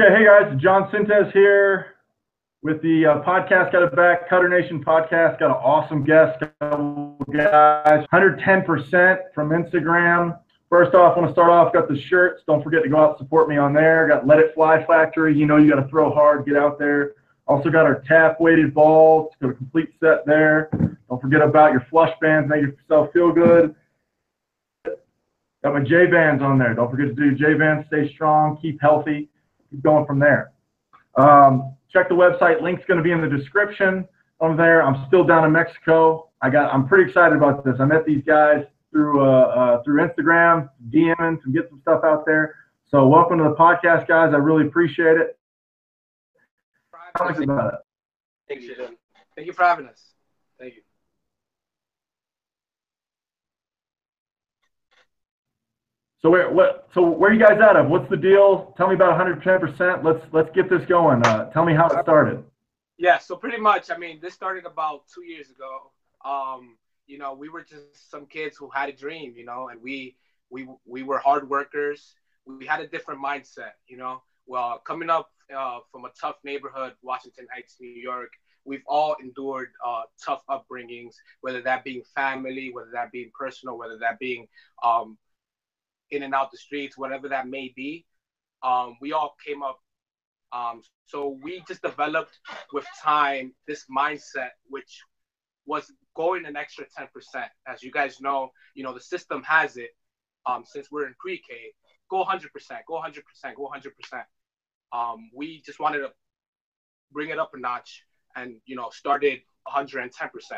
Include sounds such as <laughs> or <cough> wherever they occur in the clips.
Okay, hey guys, John Sintes here with the uh, podcast. Got it back, Cutter Nation podcast. Got an awesome guest, guys. 110% from Instagram. First off, want to start off. Got the shirts. Don't forget to go out support me on there. Got Let It Fly Factory. You know you got to throw hard. Get out there. Also got our tap weighted balls. Got a complete set there. Don't forget about your flush bands. Make yourself feel good. Got my J bands on there. Don't forget to do J bands. Stay strong. Keep healthy keep going from there. Um, check the website. Link's going to be in the description on there. I'm still down in Mexico. I got. I'm pretty excited about this. I met these guys through uh, uh, through Instagram, DMing to get some stuff out there. So welcome to the podcast, guys. I really appreciate it. Thank you. Thank you for having us. Thank you. So where what so where are you guys out of? What's the deal? Tell me about 110%. Let's let's get this going. Uh, tell me how it started. Yeah, so pretty much, I mean, this started about two years ago. Um, you know, we were just some kids who had a dream, you know, and we we we were hard workers. We had a different mindset, you know. Well, coming up uh, from a tough neighborhood, Washington Heights, New York, we've all endured uh, tough upbringings, whether that being family, whether that being personal, whether that being um, in and out the streets, whatever that may be. Um, we all came up. Um, so we just developed with time this mindset, which was going an extra 10%. As you guys know, you know, the system has it um, since we're in pre-K, go 100%, go 100%, go 100%. Um, we just wanted to bring it up a notch and, you know, started 110%.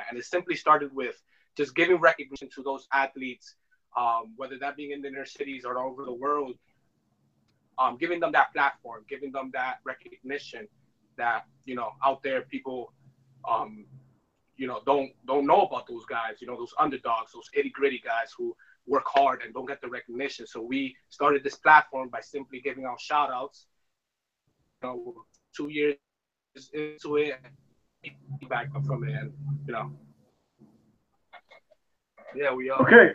And it simply started with just giving recognition to those athletes um, whether that being in the inner cities or all over the world, um, giving them that platform, giving them that recognition that you know out there people, um, you know, don't don't know about those guys. You know, those underdogs, those itty gritty guys who work hard and don't get the recognition. So we started this platform by simply giving out shout outs. You know, two years into it, back from it, and you know, yeah, we are. Okay.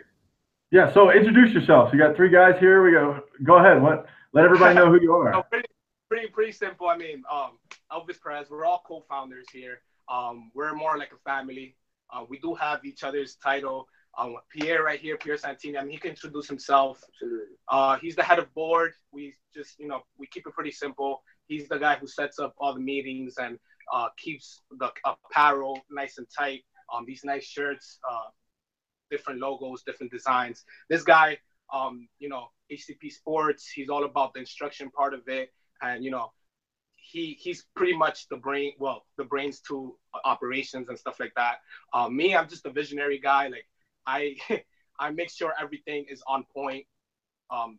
Yeah, so introduce yourself. You got three guys here. We go. Go ahead. What? Let everybody know who you are. <laughs> no, pretty, pretty, pretty simple. I mean, um, Elvis Perez. We're all co-founders here. Um, we're more like a family. Uh, we do have each other's title. Um, Pierre right here, Pierre Santini. I mean, he can introduce himself. Uh, he's the head of board. We just, you know, we keep it pretty simple. He's the guy who sets up all the meetings and uh, keeps the apparel nice and tight. Um, these nice shirts, uh, different logos, different designs. This guy, um, you know, HTP Sports, he's all about the instruction part of it, and you know, he he's pretty much the brain, well, the brains to operations and stuff like that. Um, me, I'm just a visionary guy. Like I, <laughs> I make sure everything is on point. Um,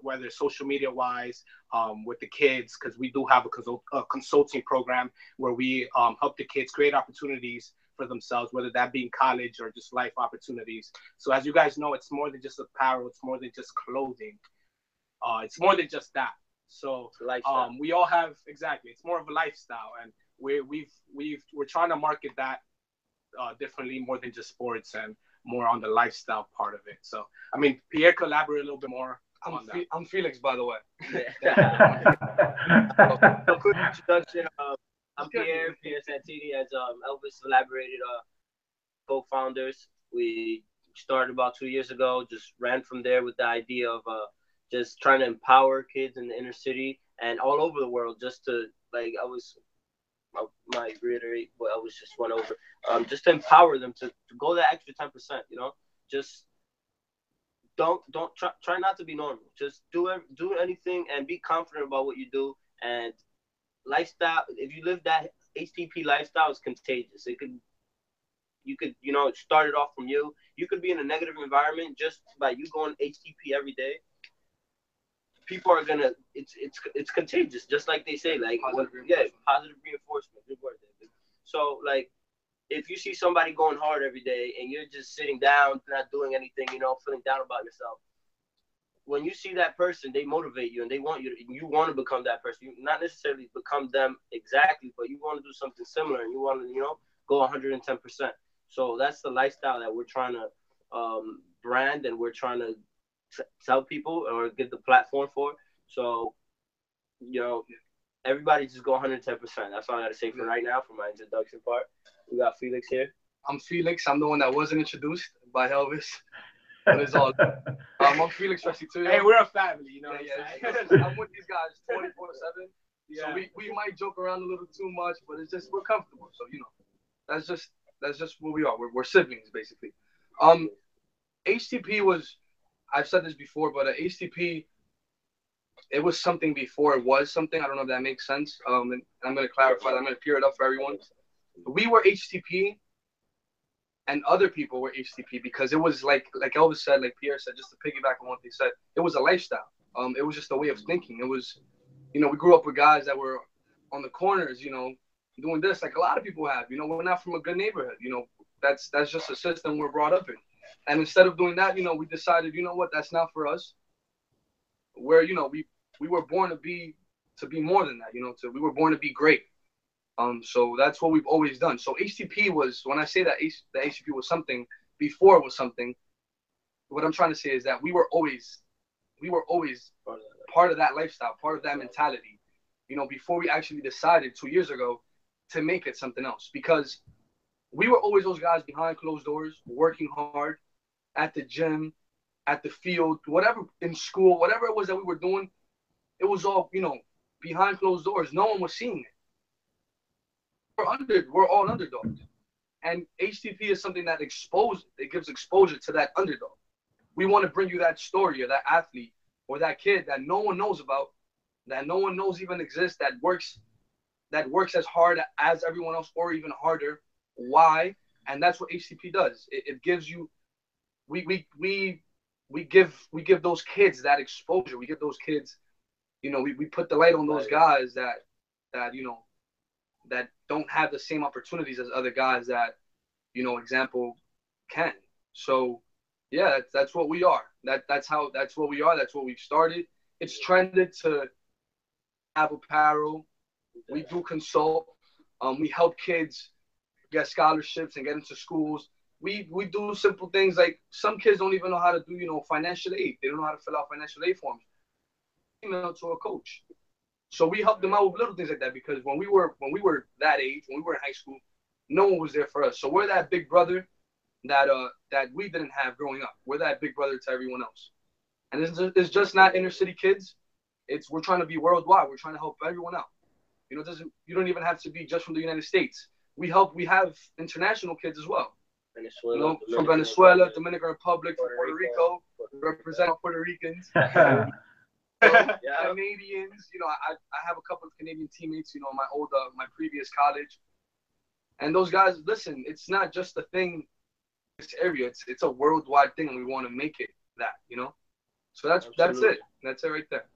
whether social media wise, um, with the kids, because we do have a, consult- a, consulting program where we um, help the kids create opportunities for themselves, whether that be in college or just life opportunities. So as you guys know, it's more than just apparel. It's more than just clothing. Uh, it's more than just that. So um, we all have exactly. It's more of a lifestyle, and we we've we've we're trying to market that uh, differently, more than just sports, and more on the lifestyle part of it. So I mean, Pierre collaborate a little bit more. I'm, Fe- I'm Felix, by the way. Yeah. <laughs> <laughs> so quick introduction. Uh, I'm Pierre, Pierre Santini, as um, Elvis elaborated, uh, co-founders. We started about two years ago, just ran from there with the idea of uh, just trying to empower kids in the inner city and all over the world just to, like, I was, I might reiterate what I was just went over, um, just to empower them to, to go that extra 10%, you know, just don't, don't try, try not to be normal. Just do, do anything and be confident about what you do and lifestyle, if you live that HTP lifestyle, is contagious. It could, you could, you know, start it off from you. You could be in a negative environment just by you going HTP every day. People are gonna, it's it's it's contagious, just like they say, like positive yeah, positive reinforcement. Good word, David. So like, if you see somebody going hard every day and you're just sitting down, not doing anything, you know, feeling down about yourself, when you see that person, they motivate you and they want you to, you want to become that person. You not necessarily become them exactly, but you want to do something similar and you want to, you know, go 110%. So that's the lifestyle that we're trying to um, brand and we're trying to tell people or give the platform for. So, you know, everybody just go 110. percent That's all I gotta say for right now for my introduction part. We got Felix here. I'm Felix. I'm the one that wasn't introduced by Elvis. But it's all. Um, <laughs> I'm Felix Restituto. Hey, we're a family, you know. Yeah, what I'm yeah. I'm with these guys 24 7. <laughs> So we, we might joke around a little too much, but it's just we're comfortable. So you know, that's just that's just what we are. We're, we're siblings basically. Um, HTP was I've said this before, but uh, HTP it was something before it was something. I don't know if that makes sense. Um, and I'm gonna clarify. That. I'm gonna clear it up for everyone. We were HTP, and other people were HTP because it was like like Elvis said, like Pierre said, just to piggyback on what they said, it was a lifestyle. Um, it was just a way of thinking. It was you know, we grew up with guys that were on the corners, you know, doing this like a lot of people have. You know, we're not from a good neighborhood. You know, that's that's just a system we're brought up in. And instead of doing that, you know, we decided, you know what, that's not for us. Where you know we we were born to be to be more than that. You know, to we were born to be great. Um, so that's what we've always done. So HTP was when I say that H, the HTP was something before it was something. What I'm trying to say is that we were always we were always part of that lifestyle, part of that mentality. You know, before we actually decided two years ago to make it something else, because we were always those guys behind closed doors, working hard at the gym, at the field, whatever in school, whatever it was that we were doing, it was all you know behind closed doors. No one was seeing it. We're under, we're all underdogs, and HTP is something that exposes, it gives exposure to that underdog. We want to bring you that story or that athlete or that kid that no one knows about, that no one knows even exists, that works, that works as hard as everyone else or even harder. Why? And that's what HTP does. It, it gives you, we we we we give we give those kids that exposure. We give those kids, you know, we, we put the light on those guys that that you know that don't have the same opportunities as other guys that, you know, example can. So yeah, that's, that's what we are. That that's how that's what we are. That's what we've started. It's trended to have apparel. We do consult. Um, we help kids get scholarships and get into schools. We we do simple things like some kids don't even know how to do you know financial aid. They don't know how to fill out financial aid forms. Email to a coach. So we help them out with little things like that because when we were when we were that age, when we were in high school, no one was there for us. So we're that big brother that uh that we didn't have growing up. We're that big brother to everyone else, and it's, it's just not inner city kids. It's we're trying to be worldwide. We're trying to help everyone out. You know, doesn't you don't even have to be just from the United States. We help. We have international kids as well. Venezuela, You know, from Venezuela, Dominican Republic, from Puerto Rico, represent Puerto Ricans. <laughs> <laughs> Yeah. Canadians, you know, I, I have a couple of Canadian teammates, you know, my old, uh, my previous college. And those guys, listen, it's not just a thing this area. It's it's a worldwide thing, and we want to make it that, you know. So that's that's it. That's it right there.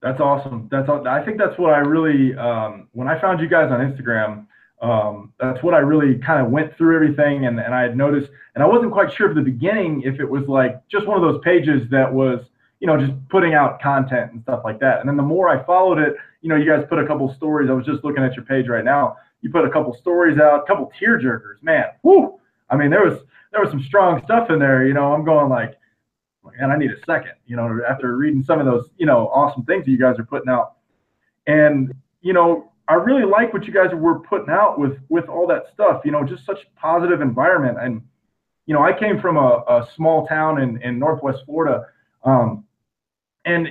That's awesome. That's all, I think that's what I really um, when I found you guys on Instagram. Um, that's what I really kind of went through everything, and, and I had noticed, and I wasn't quite sure at the beginning if it was like just one of those pages that was, you know, just putting out content and stuff like that. And then the more I followed it, you know, you guys put a couple stories. I was just looking at your page right now. You put a couple stories out, a couple tear jerkers, man. Whoo! I mean, there was there was some strong stuff in there. You know, I'm going like, and I need a second. You know, after reading some of those, you know, awesome things that you guys are putting out, and you know, I really like what you guys were putting out with with all that stuff. You know, just such positive environment. And you know, I came from a, a small town in in Northwest Florida, um, and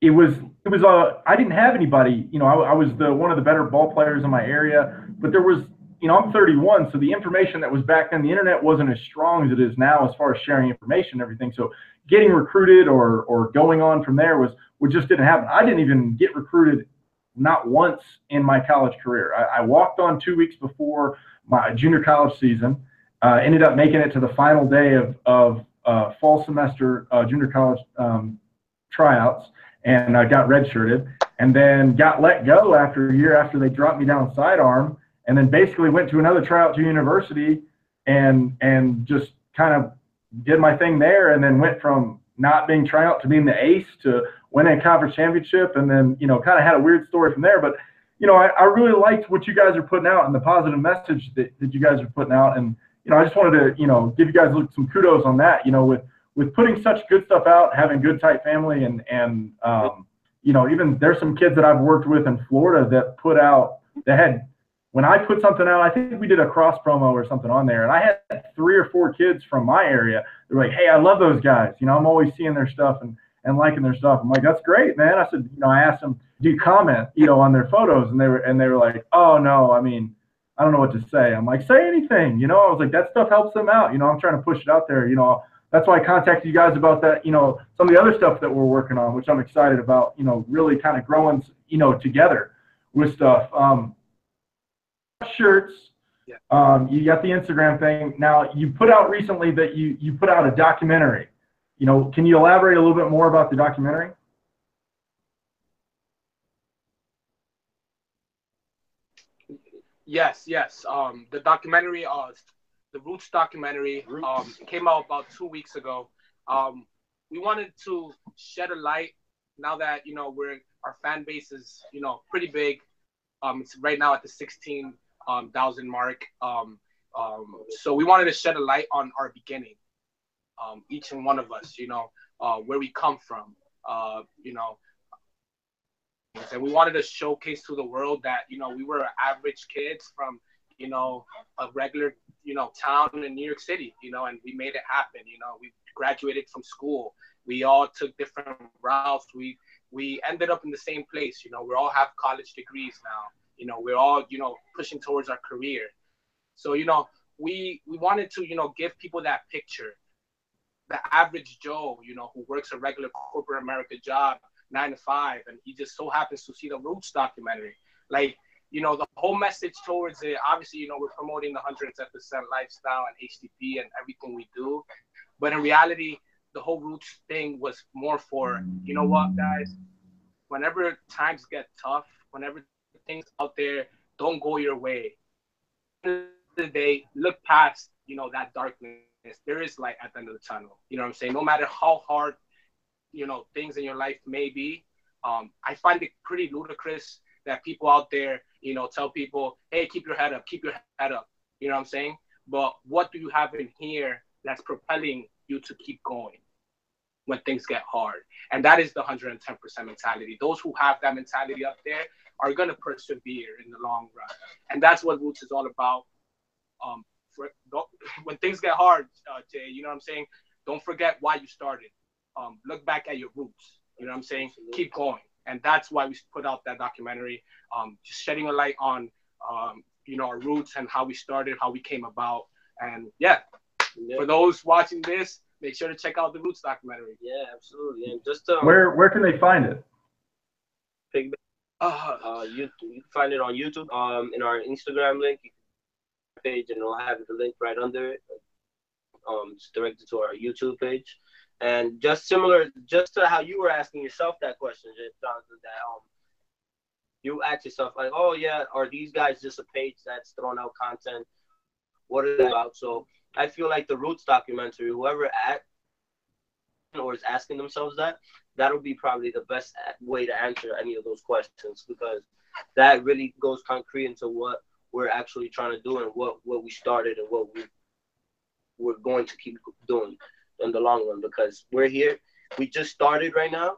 it was it was uh I didn't have anybody. You know, I, I was the one of the better ball players in my area, but there was you know, I'm 31, so the information that was back then, the internet wasn't as strong as it is now as far as sharing information and everything. So getting recruited or or going on from there was what just didn't happen. I didn't even get recruited not once in my college career. I, I walked on two weeks before my junior college season. Uh, ended up making it to the final day of of uh, fall semester uh, junior college um, tryouts, and I got redshirted, and then got let go after a year after they dropped me down sidearm and then basically went to another tryout to university and and just kind of did my thing there and then went from not being tryout to being the ace to winning a conference championship and then you know kind of had a weird story from there. But you know I, I really liked what you guys are putting out and the positive message that, that you guys are putting out and you know i just wanted to you know give you guys some kudos on that you know with with putting such good stuff out having good tight family and and um, you know, even there's some kids that I've worked with in Florida that put out, that had, when I put something out, I think we did a cross promo or something on there, and I had three or four kids from my area. They're like, hey, I love those guys. You know, I'm always seeing their stuff and, and liking their stuff. I'm like, that's great, man. I said, you know, I asked them, do you comment, you know, on their photos? And they were, and they were like, oh no, I mean, I don't know what to say. I'm like, say anything, you know. I was like, that stuff helps them out, you know. I'm trying to push it out there, you know. That's why I contacted you guys about that, you know, some of the other stuff that we're working on, which I'm excited about, you know, really kind of growing, you know, together with stuff. Um, shirts. Yeah. Um, you got the Instagram thing. Now you put out recently that you you put out a documentary. You know, can you elaborate a little bit more about the documentary? Yes, yes. Um, the documentary, uh, the Roots documentary, um, came out about two weeks ago. Um, we wanted to shed a light now that you know we're our fan base is you know pretty big. Um, it's right now at the sixteen um, thousand mark. Um, um, so we wanted to shed a light on our beginning. Um, each and one of us, you know, uh, where we come from. Uh, you know, and we wanted to showcase to the world that you know we were average kids from you know a regular you know town in New York City, you know, and we made it happen. You know, we graduated from school. We all took different routes. We we ended up in the same place. You know, we all have college degrees now. You know, we're all you know pushing towards our career. So you know, we we wanted to you know give people that picture, the average Joe, you know, who works a regular corporate America job nine to five, and he just so happens to see the Roots documentary. Like, you know, the whole message towards it. Obviously, you know, we're promoting the hundred ten percent lifestyle and HTP and everything we do, but in reality, the whole Roots thing was more for, you know what, guys. Whenever times get tough, whenever things out there don't go your way, the day, look past, you know, that darkness. There is light at the end of the tunnel. You know what I'm saying? No matter how hard you know things in your life may be. Um, I find it pretty ludicrous that people out there, you know, tell people, "Hey, keep your head up, keep your head up." You know what I'm saying? But what do you have in here that's propelling you to keep going when things get hard? And that is the 110% mentality. Those who have that mentality up there are gonna persevere in the long run, and that's what Roots is all about. Um, for, <laughs> when things get hard, uh, Jay, you know what I'm saying? Don't forget why you started um, look back at your roots. You know what I'm saying? Keep going. And that's why we put out that documentary, um, just shedding a light on, um, you know, our roots and how we started, how we came about. And yeah, yeah, for those watching this, make sure to check out the Roots documentary. Yeah, absolutely. And just um, where where can they find it? Big, uh, uh, you, you can find it on YouTube, um, in our Instagram link page, and it'll have the link right under it. Um, it's directed to our YouTube page. And just similar, just to how you were asking yourself that question, Jonathan, that um, you ask yourself like, oh yeah, are these guys just a page that's throwing out content? What are they about? So I feel like the Roots documentary, whoever at or is asking themselves that, that'll be probably the best way to answer any of those questions because that really goes concrete into what we're actually trying to do and what what we started and what we we're going to keep doing in the long run because we're here. We just started right now.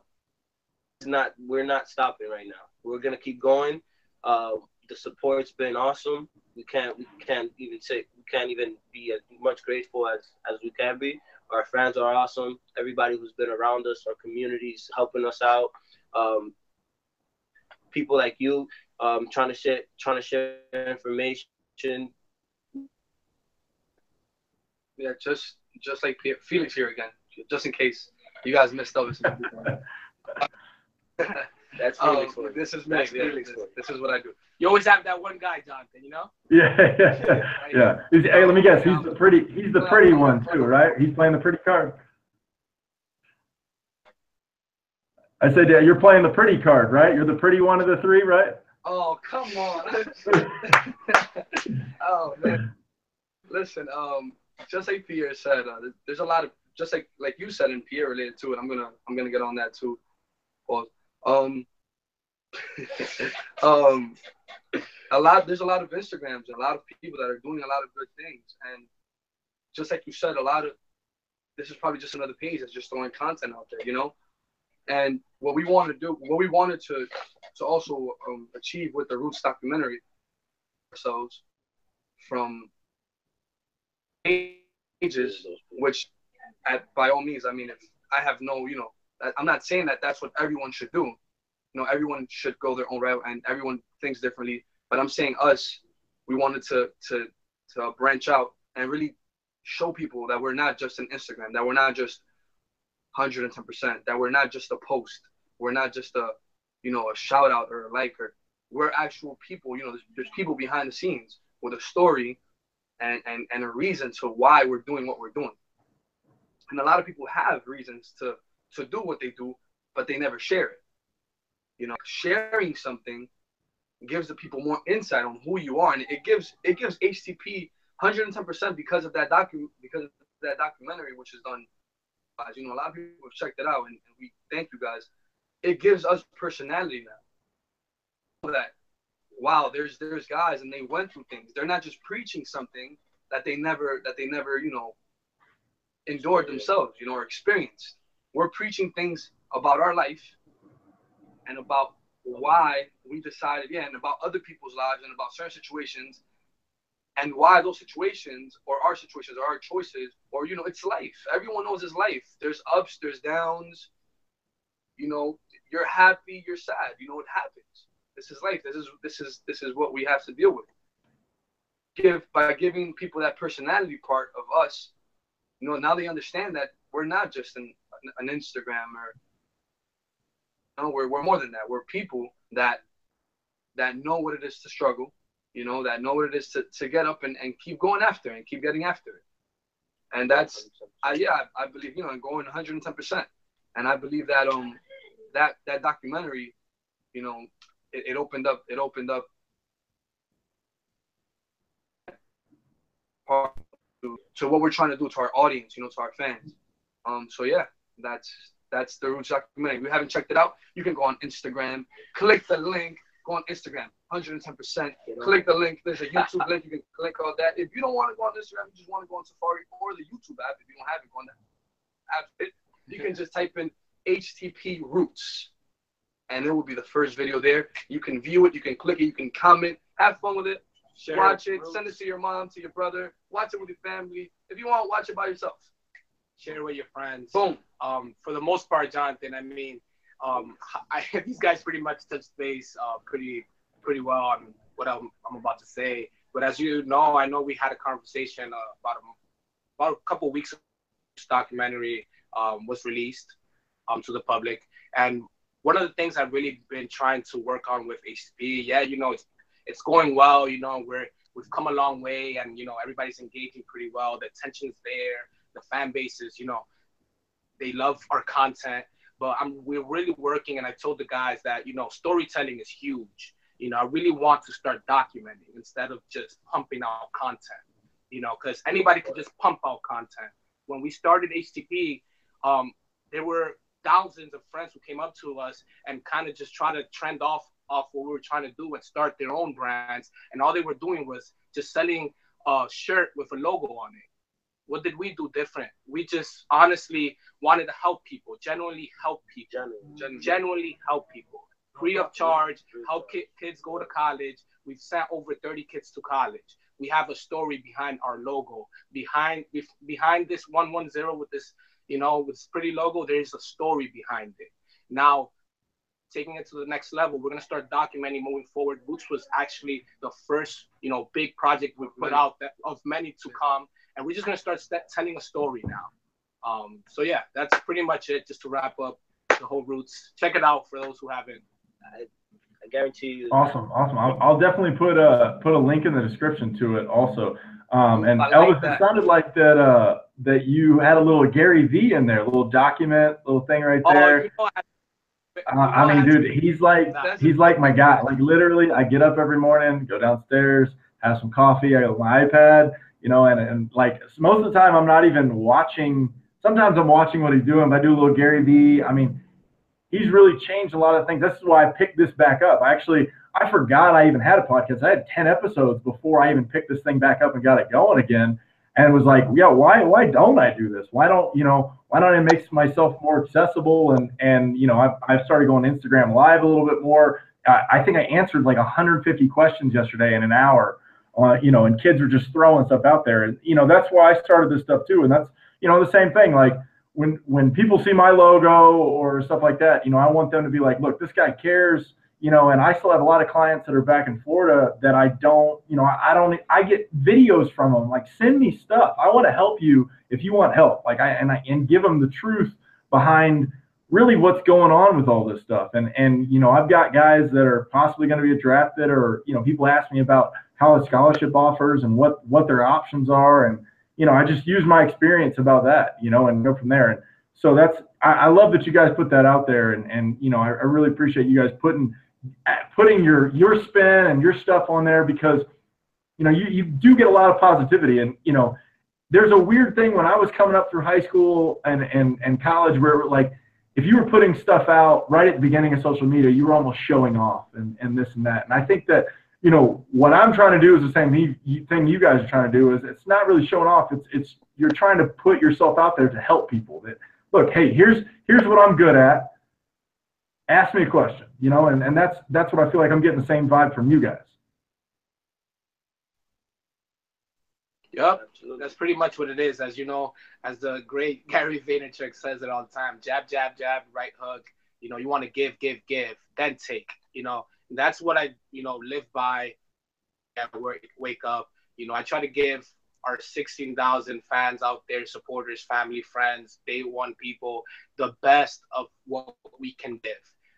It's not we're not stopping right now. We're gonna keep going. Uh, the support's been awesome. We can't we can't even say we can't even be as much grateful as as we can be. Our fans are awesome. Everybody who's been around us, our communities helping us out. Um, people like you um, trying to share trying to share information. Yeah, just just like Felix here again, just in case you guys missed out. <laughs> That's Felix. Um, this is me. Felix. This, this, is what I do. You always have that one guy, Jonathan. You know. Yeah, <laughs> yeah, yeah. Hey, let me guess. He's the pretty. He's the pretty one too, right? He's playing the pretty card. I said, yeah, you're playing the pretty card, right? You're the pretty one of the three, right? Oh, come on. <laughs> oh man. Listen, um, just like Pierre said, uh, there's a lot of just like like you said and Pierre related to it. I'm gonna I'm gonna get on that too. Well, um, <laughs> um, a lot there's a lot of Instagrams and a lot of people that are doing a lot of good things, and just like you said, a lot of this is probably just another page that's just throwing content out there, you know. And what we want to do, what we wanted to to also um, achieve with the Roots documentary ourselves from ages, which at by all means, I mean, if I have no, you know, I'm not saying that that's what everyone should do. You know, everyone should go their own route, and everyone thinks differently. But I'm saying us, we wanted to to to branch out and really show people that we're not just an Instagram, that we're not just 110%, that we're not just a post, we're not just a you know a shout out or a like or we're actual people. You know, there's, there's people behind the scenes with a story and, and and a reason to why we're doing what we're doing. And a lot of people have reasons to to do what they do, but they never share it. You know, sharing something gives the people more insight on who you are, and it gives it gives HTP 110% because of that docu because of that documentary, which is done. As you know, a lot of people have checked it out, and, and we thank you guys. It gives us personality now. That wow, there's there's guys and they went through things. They're not just preaching something that they never that they never you know endured themselves, you know, or experienced. We're preaching things about our life and about why we decided, yeah, and about other people's lives and about certain situations and why those situations or our situations or our choices or you know it's life. Everyone knows it's life. There's ups there's downs. You know you're happy you're sad you know it happens this is life this is this is this is what we have to deal with give by giving people that personality part of us you know now they understand that we're not just an, an instagram or you know, we're, we're more than that we're people that that know what it is to struggle you know, that know what it is to, to get up and, and keep going after and keep getting after it. And that's, I, yeah, I, I believe, you know, going 110%. And I believe that, um, that, that documentary, you know, it, it opened up, it opened up to, to what we're trying to do to our audience, you know, to our fans. Um, so yeah, that's, that's the Roots documentary. If you haven't checked it out, you can go on Instagram, click the link, go on Instagram, 110%. Click the link. There's a YouTube link. You can click on that. If you don't want to go on Instagram, you just want to go on Safari or the YouTube app. If you don't have it, go on that app. You can just type in HTP Roots, and it will be the first video there. You can view it. You can click it. You can comment. Have fun with it. Share watch it. Send it to your mom, to your brother. Watch it with your family. If you want, watch it by yourself. Share it with your friends. Boom. Um, for the most part, Jonathan, I mean, um, <laughs> I, these guys pretty much touched base uh, pretty pretty well on what I'm, I'm, about to say. But as you know, I know we had a conversation uh, about a, about a couple weeks ago. This documentary um, was released um, to the public, and one of the things I've really been trying to work on with HTP, yeah, you know, it's it's going well. You know, we're we've come a long way, and you know, everybody's engaging pretty well. The attention's there. The fan bases, you know, they love our content but I'm we're really working and I told the guys that you know storytelling is huge. You know, I really want to start documenting instead of just pumping out content. You know, because anybody could just pump out content. When we started HTP, um, there were thousands of friends who came up to us and kind of just try to trend off off what we were trying to do and start their own brands. And all they were doing was just selling a shirt with a logo on it what did we do different? We just honestly wanted to help people, genuinely help people, genuinely, genuinely help people, free of charge, help ki- kids go to college. We've sent over 30 kids to college. We have a story behind our logo. Behind behind this 110 with this, you know, with this pretty logo, there is a story behind it. Now, taking it to the next level, we're gonna start documenting moving forward. Roots was actually the first, you know, big project we put out that, of many to come and we're just gonna start st- telling a story now. Um, so yeah, that's pretty much it. Just to wrap up the whole roots. Check it out for those who haven't. I, I guarantee you. Awesome, awesome. I'll, I'll, definitely put a put a link in the description to it also. Um, and like Elvis, that. it sounded like that uh, that you had a little Gary V in there, a little document, little thing right oh, there. Oh, you know, I, uh, I mean, dude, he's like he's like my guy. Like literally, I get up every morning, go downstairs, have some coffee. I got my iPad you know, and, and like most of the time I'm not even watching. Sometimes I'm watching what he's doing. But I do a little Gary Vee. I mean, he's really changed a lot of things. This is why I picked this back up. I actually I forgot I even had a podcast. I had 10 episodes before I even picked this thing back up and got it going again. And was like, yeah, why why don't I do this? Why don't you know why don't I make myself more accessible? And and you know I've I've started going Instagram live a little bit more. I, I think I answered like 150 questions yesterday in an hour. Uh, you know, and kids are just throwing stuff out there, and you know that's why I started this stuff too. And that's you know the same thing. Like when when people see my logo or stuff like that, you know, I want them to be like, look, this guy cares you know, and I still have a lot of clients that are back in Florida that I don't, you know, I don't, I get videos from them like, send me stuff. I want to help you if you want help. Like I, and I, and give them the truth behind really what's going on with all this stuff. And, and, you know, I've got guys that are possibly going to be drafted or, you know, people ask me about how a scholarship offers and what, what their options are. And, you know, I just use my experience about that, you know, and go from there. And so that's, I, I love that you guys put that out there. And, and, you know, I, I really appreciate you guys putting, putting your your spin and your stuff on there because you know you, you do get a lot of positivity. And you know there's a weird thing when I was coming up through high school and and, and college where like if you were putting stuff out right at the beginning of social media you were almost showing off and, and this and that. And I think that you know what I'm trying to do is the same thing you guys are trying to do is it's not really showing off. It's it's you're trying to put yourself out there to help people that look hey here's here's what I'm good at ask me a question, you know, and, and that's that's what I feel like I'm getting the same vibe from you guys. Yep, that's pretty much what it is. As you know, as the great <laughs> Gary Vaynerchuk says it all the time: jab, jab, jab, right hook. You know, you want to give, give, give, then take. You know, that's what I, you know, live by. Work, wake up. You know, I try to give our 16,000 fans out there, supporters, family, friends, day one people, the best of what we can give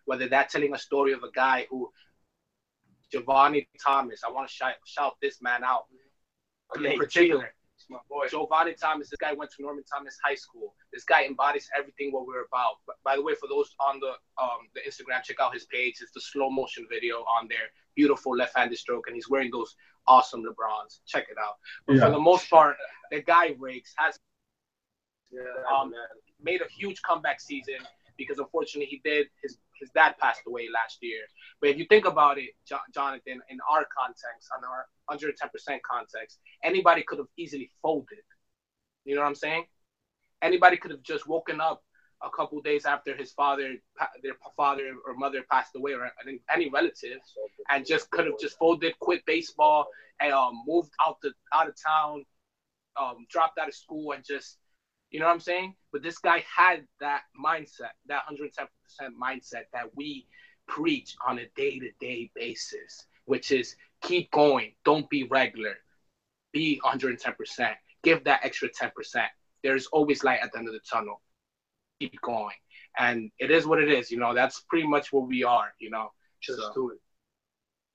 whether that's telling a story of a guy who Giovanni Thomas, I want to shout, shout this man out in particular. My boy. Giovanni Thomas, this guy went to Norman Thomas High School. This guy embodies everything what we're about. But by the way, for those on the um, the Instagram, check out his page. It's the slow motion video on there. Beautiful left-handed stroke, and he's wearing those awesome LeBrons. Check it out. But yeah. for the most part, the guy Riggs has yeah, um, made a huge comeback season because unfortunately he did his his dad passed away last year. But if you think about it, jo- Jonathan, in our context, on our 110% context, anybody could have easily folded. You know what I'm saying? Anybody could have just woken up a couple days after his father, their father or mother passed away, or any relative, and just could have just folded, quit baseball, and um, moved out to out of town, um, dropped out of school, and just you know what I'm saying? But this guy had that mindset, that 110% mindset that we preach on a day to day basis, which is keep going, don't be regular, be 110%, give that extra 10%. There's always light at the end of the tunnel. Keep going. And it is what it is, you know, that's pretty much what we are, you know. Just so. do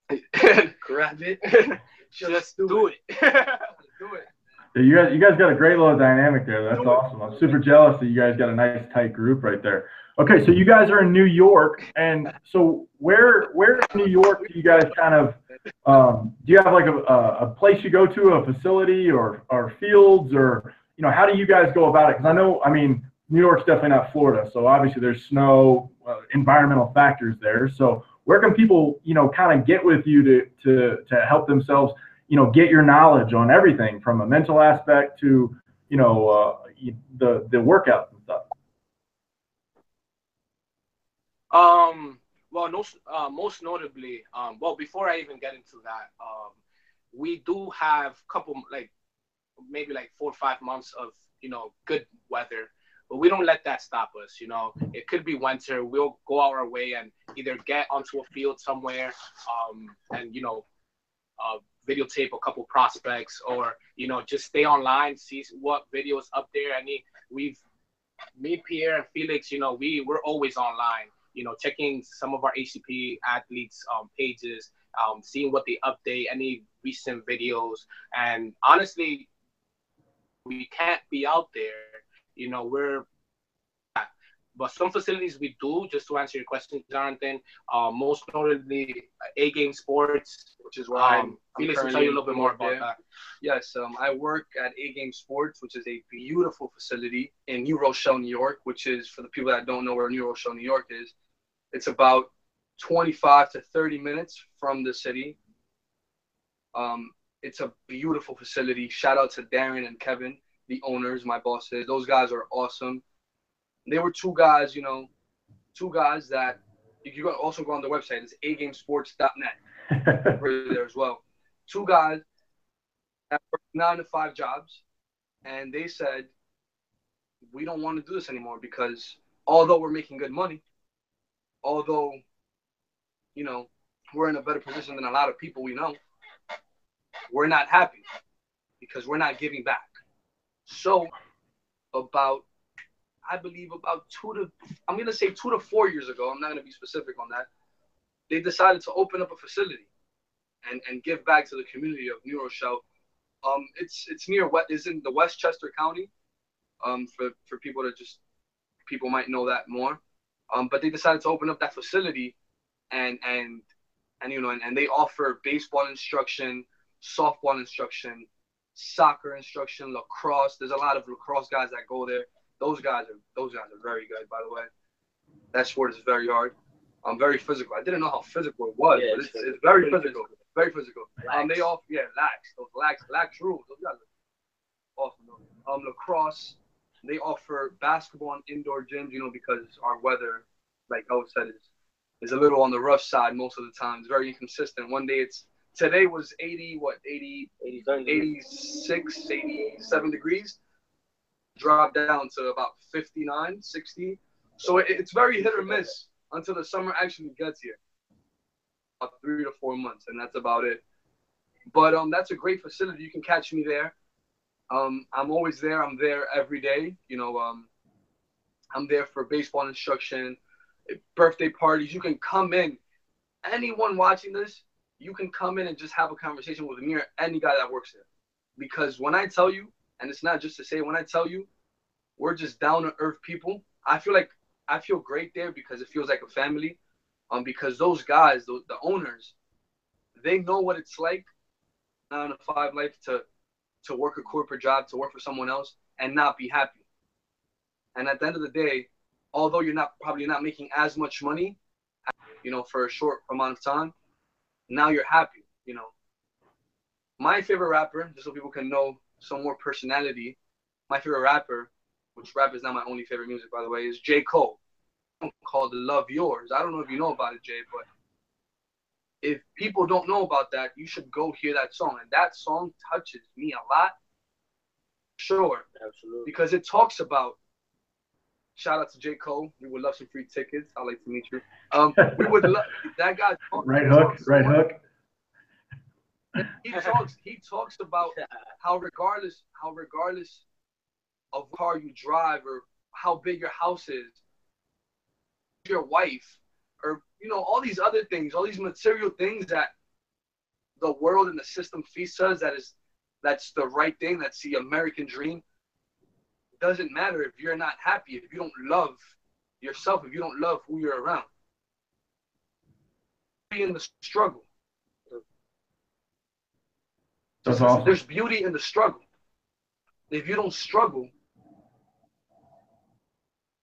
it. <laughs> Grab it. <laughs> Just, Just do, do it. it. <laughs> do it. Yeah, you guys, you guys got a great little dynamic there. That's awesome. I'm super jealous that you guys got a nice tight group right there. Okay, so you guys are in New York, and so where where in New York do you guys kind of um, do you have like a, a place you go to, a facility, or or fields, or you know how do you guys go about it? Because I know, I mean, New York's definitely not Florida, so obviously there's snow, uh, environmental factors there. So where can people you know kind of get with you to to to help themselves? You know, get your knowledge on everything from a mental aspect to, you know, uh, the the workouts and stuff. Um. Well, no, uh, most notably, um, well, before I even get into that, um, we do have a couple, like maybe like four or five months of you know good weather, but we don't let that stop us. You know, it could be winter. We'll go our way and either get onto a field somewhere, um, and you know, uh, videotape a couple prospects or you know just stay online see what videos up there. I mean we've me pierre and felix you know we we're always online you know checking some of our HTP athletes um, pages um, seeing what they update any recent videos. And honestly we can't be out there. You know we're but some facilities we do, just to answer your question, Jonathan, uh, most notably A Game Sports, which is why um, Felix will tell you a little bit more about there. that. Yes, um, I work at A Game Sports, which is a beautiful facility in New Rochelle, New York, which is, for the people that don't know where New Rochelle, New York is, it's about 25 to 30 minutes from the city. Um, It's a beautiful facility. Shout out to Darren and Kevin, the owners, my bosses. Those guys are awesome. They were two guys, you know, two guys that you can also go on the website. It's agamesports.net. <laughs> there as well. Two guys that work nine to five jobs, and they said, we don't want to do this anymore because although we're making good money, although, you know, we're in a better position than a lot of people we know, we're not happy because we're not giving back. So, about, I believe about two to, I'm to say two to four years ago, I'm not to be specific on that, they decided to open up a facility and, and give back to the community of New Rochelle. Um, it's it's near what is in the Westchester County. Um, for for people to just people might know that more. Um, but they decided to open up that facility, and and and you know and, and they offer baseball instruction, softball instruction, soccer instruction, lacrosse. There's a lot of lacrosse guys that go there. Those guys are those guys are very good, by the way. That sport is very hard. I'm um, very physical. I didn't know how physical it was, yeah, but it's, it's, very physical. Very physical. Um, they offer yeah, lax. Those lax, lax rules. Those guys are awesome. Um, lacrosse. They offer basketball and indoor gyms. You know, because our weather, like I said, is is a little on the rough side most of the time. It's very inconsistent. One day it's today was 80, what 80, 86, 87 degrees. Dropped down to about 59, 60. So it, it's very hit or miss until the summer actually gets here three to four months, and that's about it. But um, that's a great facility. You can catch me there. Um, I'm always there. I'm there every day. You know, um, I'm there for baseball instruction, birthday parties. You can come in. Anyone watching this, you can come in and just have a conversation with me or any guy that works there. Because when I tell you, and it's not just to say, when I tell you, we're just down to earth people. I feel like I feel great there because it feels like a family um, because those guys, the, the owners, they know what it's like nine to five life to to work a corporate job, to work for someone else, and not be happy. And at the end of the day, although you're not probably not making as much money, you know, for a short amount of time, now you're happy. You know, my favorite rapper, just so people can know some more personality, my favorite rapper, which rap is not my only favorite music by the way, is J Cole called Love Yourz. I don't know if you know about it, Jay, but if people don't know about that, you should go hear that song. And that song touches me a lot. Sure. Absolutely. Because it talks about shout out to J. Cole. We would love some free tickets. I'd like to meet you. Um, we would love that guy. Right hook, right hook. He talks. He talks about <laughs> how regardless, how regardless of car you drive or how big your house is, your wife or you know all these other things all these material things that the world and the system feeds us that is that's the right thing that's the american dream It doesn't matter if you're not happy if you don't love yourself if you don't love who you're around be in the struggle that's awesome. there's beauty in the struggle if you don't struggle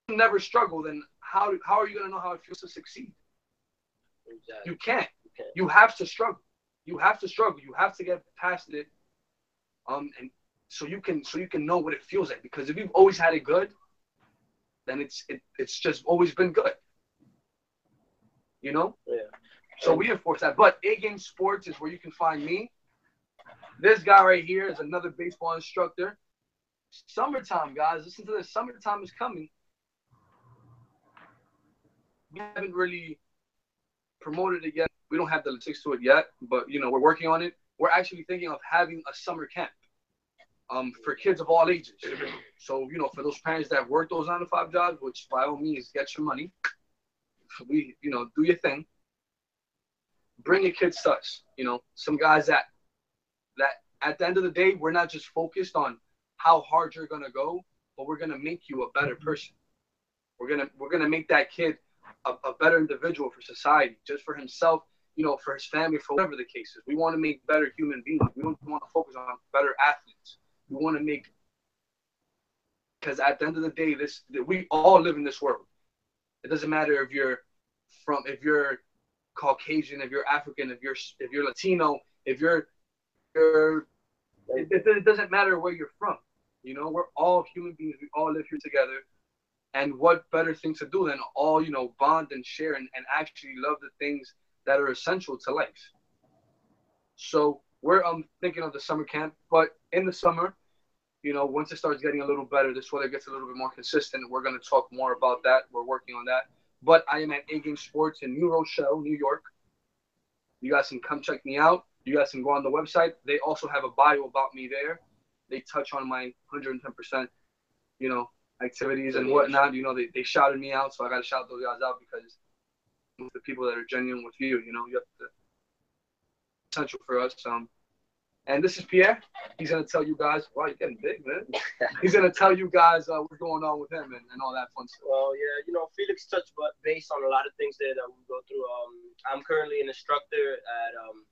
never struggle then how how are you going to know how it feels to succeed? Exactly. You can't. You can't. You have to struggle. You have to struggle. You have to get past it. Um, and so you can so you can know what it feels like. Because if you've always had it good, then it's it, it's just always been good. You know. Yeah. So we enforce that. But A Game Sports is where you can find me. This guy right here is another baseball instructor. Summertime, guys. Listen to this. Summertime is coming we haven't really promoted it yet. We don't have the logistics to it yet, but you know we're working on it. We're actually thinking of having a summer camp um, for kids of all ages. So you know, for those parents that work those nine to five jobs, which by all means get your money, we you know do your thing. Bring your kids to us. You know, some guys that that at the end of the day, we're not just focused on how hard you're gonna go, but we're gonna make you a better mm-hmm. person. We're gonna we're gonna make that kid a, a better individual for society, just for himself, you know, for his family, for whatever the case is. We want to make better human beings. We don't want to focus on better athletes. We want to make because at the end of the day, this we all live in this world. It doesn't matter if you're from if you're Caucasian, if you're African, if you're if you're Latino, if you're it, it doesn't matter where you're from. You know, we're all human beings. We all live here together. And what better thing to do than all, you know, bond and share and, and actually love the things that are essential to life. So we're um thinking of the summer camp, but in the summer, you know, once it starts getting a little better, this weather gets a little bit more consistent. We're gonna talk more about that. We're working on that. But I am at A Game Sports in New Rochelle, New York. You guys can come check me out. You guys can go on the website. They also have a bio about me there. They touch on my 110%, you know, activities and whatnot. You know, they, they shouted me out, so I got to shout those guys out because the people that are genuine with you, you know, you have to essential for us. Um, and this is Pierre. He's gonna tell you guys. Wow, you're getting big, man. <laughs> He's gonna tell you guys uh, what's going on with him and, and all that fun stuff. Well, yeah, you know, Felix touched base on a lot of things there that we go through. Um, I'm currently an instructor at um,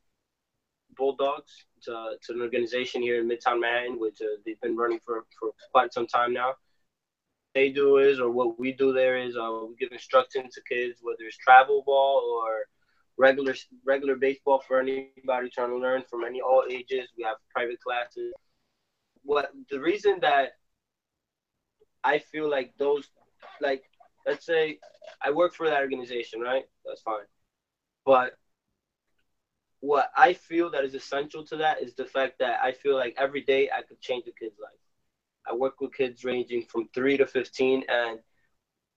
Bulldogs. It's, it's an organization here in Midtown Manhattan, which uh, they've been running for, for quite some time now. They do is, or what we do there is, uh, we give instruction to kids, whether it's travel ball or regular regular baseball for anybody trying to learn from any all ages. We have private classes. What the reason that I feel like those, like, let's say I work for that organization, right? That's fine. But what I feel that is essential to that is the fact that I feel like every day I could change a kid's life. I work with kids ranging from three to fifteen, and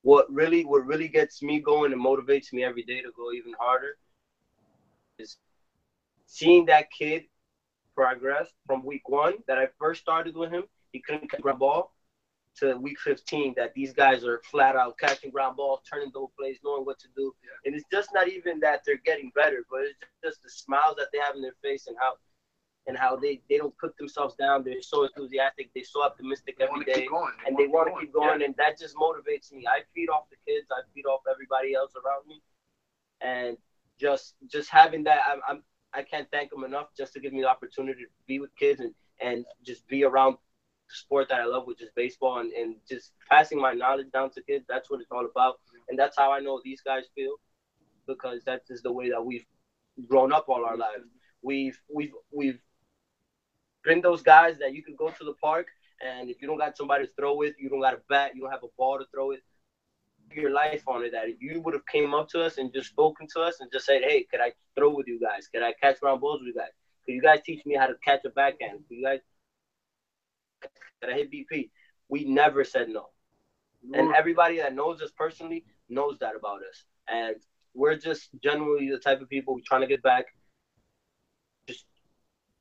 what really what really gets me going and motivates me every day to go even harder is seeing that kid progress from week one that I first started with him. He couldn't grab ball to week 15 that these guys are flat out catching ground balls, turning those plays, knowing what to do. And it's just not even that they're getting better, but it's just the smiles that they have in their face and how and how they, they don't put themselves down. They're so enthusiastic. They're so optimistic they every day, they and they want to keep going. Yeah. And that just motivates me. I feed off the kids. I feed off everybody else around me, and just just having that, I'm, I'm I can't thank them enough just to give me the opportunity to be with kids and and just be around sport that I love, which is baseball, and, and just passing my knowledge down to kids. That's what it's all about, and that's how I know these guys feel, because that is the way that we've grown up all our lives. We've we've we've been those guys that you can go to the park, and if you don't got somebody to throw with, you don't got a bat, you don't have a ball to throw with, your life on it that if you would have came up to us and just spoken to us and just said, hey, could I throw with you guys? Could I catch ground balls with you guys? Could you guys teach me how to catch a backhand? Could you guys could I hit BP? We never said no. And everybody that knows us personally knows that about us. And we're just generally the type of people trying to get back, just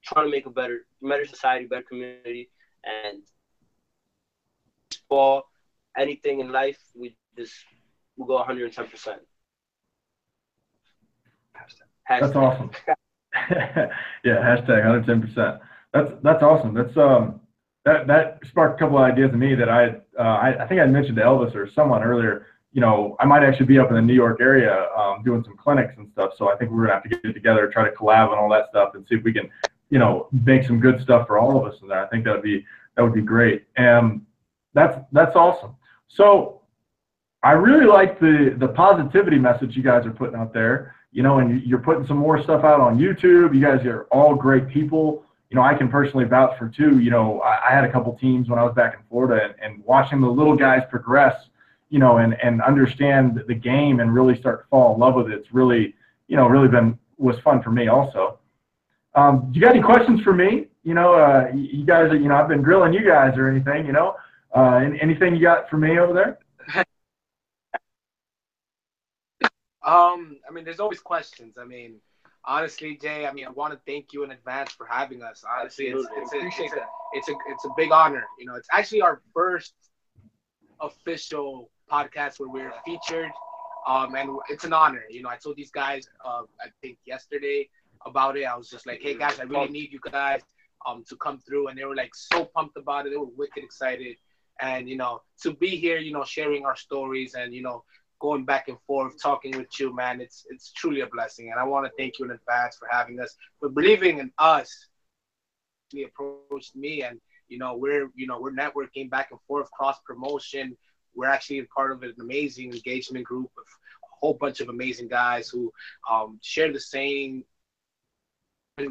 trying to make a better, better society, better community, and for anything in life, we just we'll go 110 percent. That's awesome. <laughs> yeah, hashtag 110 percent. That's that's awesome. That's um that that sparked a couple of ideas in me that I uh, I, I think I mentioned to Elvis or someone earlier. You know, I might actually be up in the New York area um, doing some clinics and stuff. So I think we're gonna have to get together, try to collab and all that stuff, and see if we can, you know, make some good stuff for all of us. And I think that would be that would be great. And that's that's awesome. So I really like the the positivity message you guys are putting out there. You know, and you're putting some more stuff out on YouTube. You guys are all great people. You know, I can personally vouch for two. You know, I, I had a couple teams when I was back in Florida, and, and watching the little guys progress. You know, and and understand the game and really start to fall in love with it. It's really, you know, really been was fun for me also. Um, do you got any questions for me? You know, uh, you guys, you know, I've been grilling you guys or anything. You know, uh, anything you got for me over there? <laughs> Um, I mean, there's always questions. I mean, honestly, Jay, I mean, I want to thank you in advance for having us. Honestly, it's, it's, a, it's, a, it's, a, it's a big honor. You know, it's actually our first official podcast where we're featured. Um, and it's an honor. You know, I told these guys, uh, I think yesterday about it. I was just like, hey guys, I really need you guys um, to come through. And they were like so pumped about it. They were wicked excited. And, you know, to be here, you know, sharing our stories and, you know, going back and forth, talking with you, man. It's it's truly a blessing, and I want to thank you in advance for having us, for believing in us. He approached me, and you know we're you know we're networking back and forth, cross promotion. We're actually part of an amazing engagement group of a whole bunch of amazing guys who um, share the same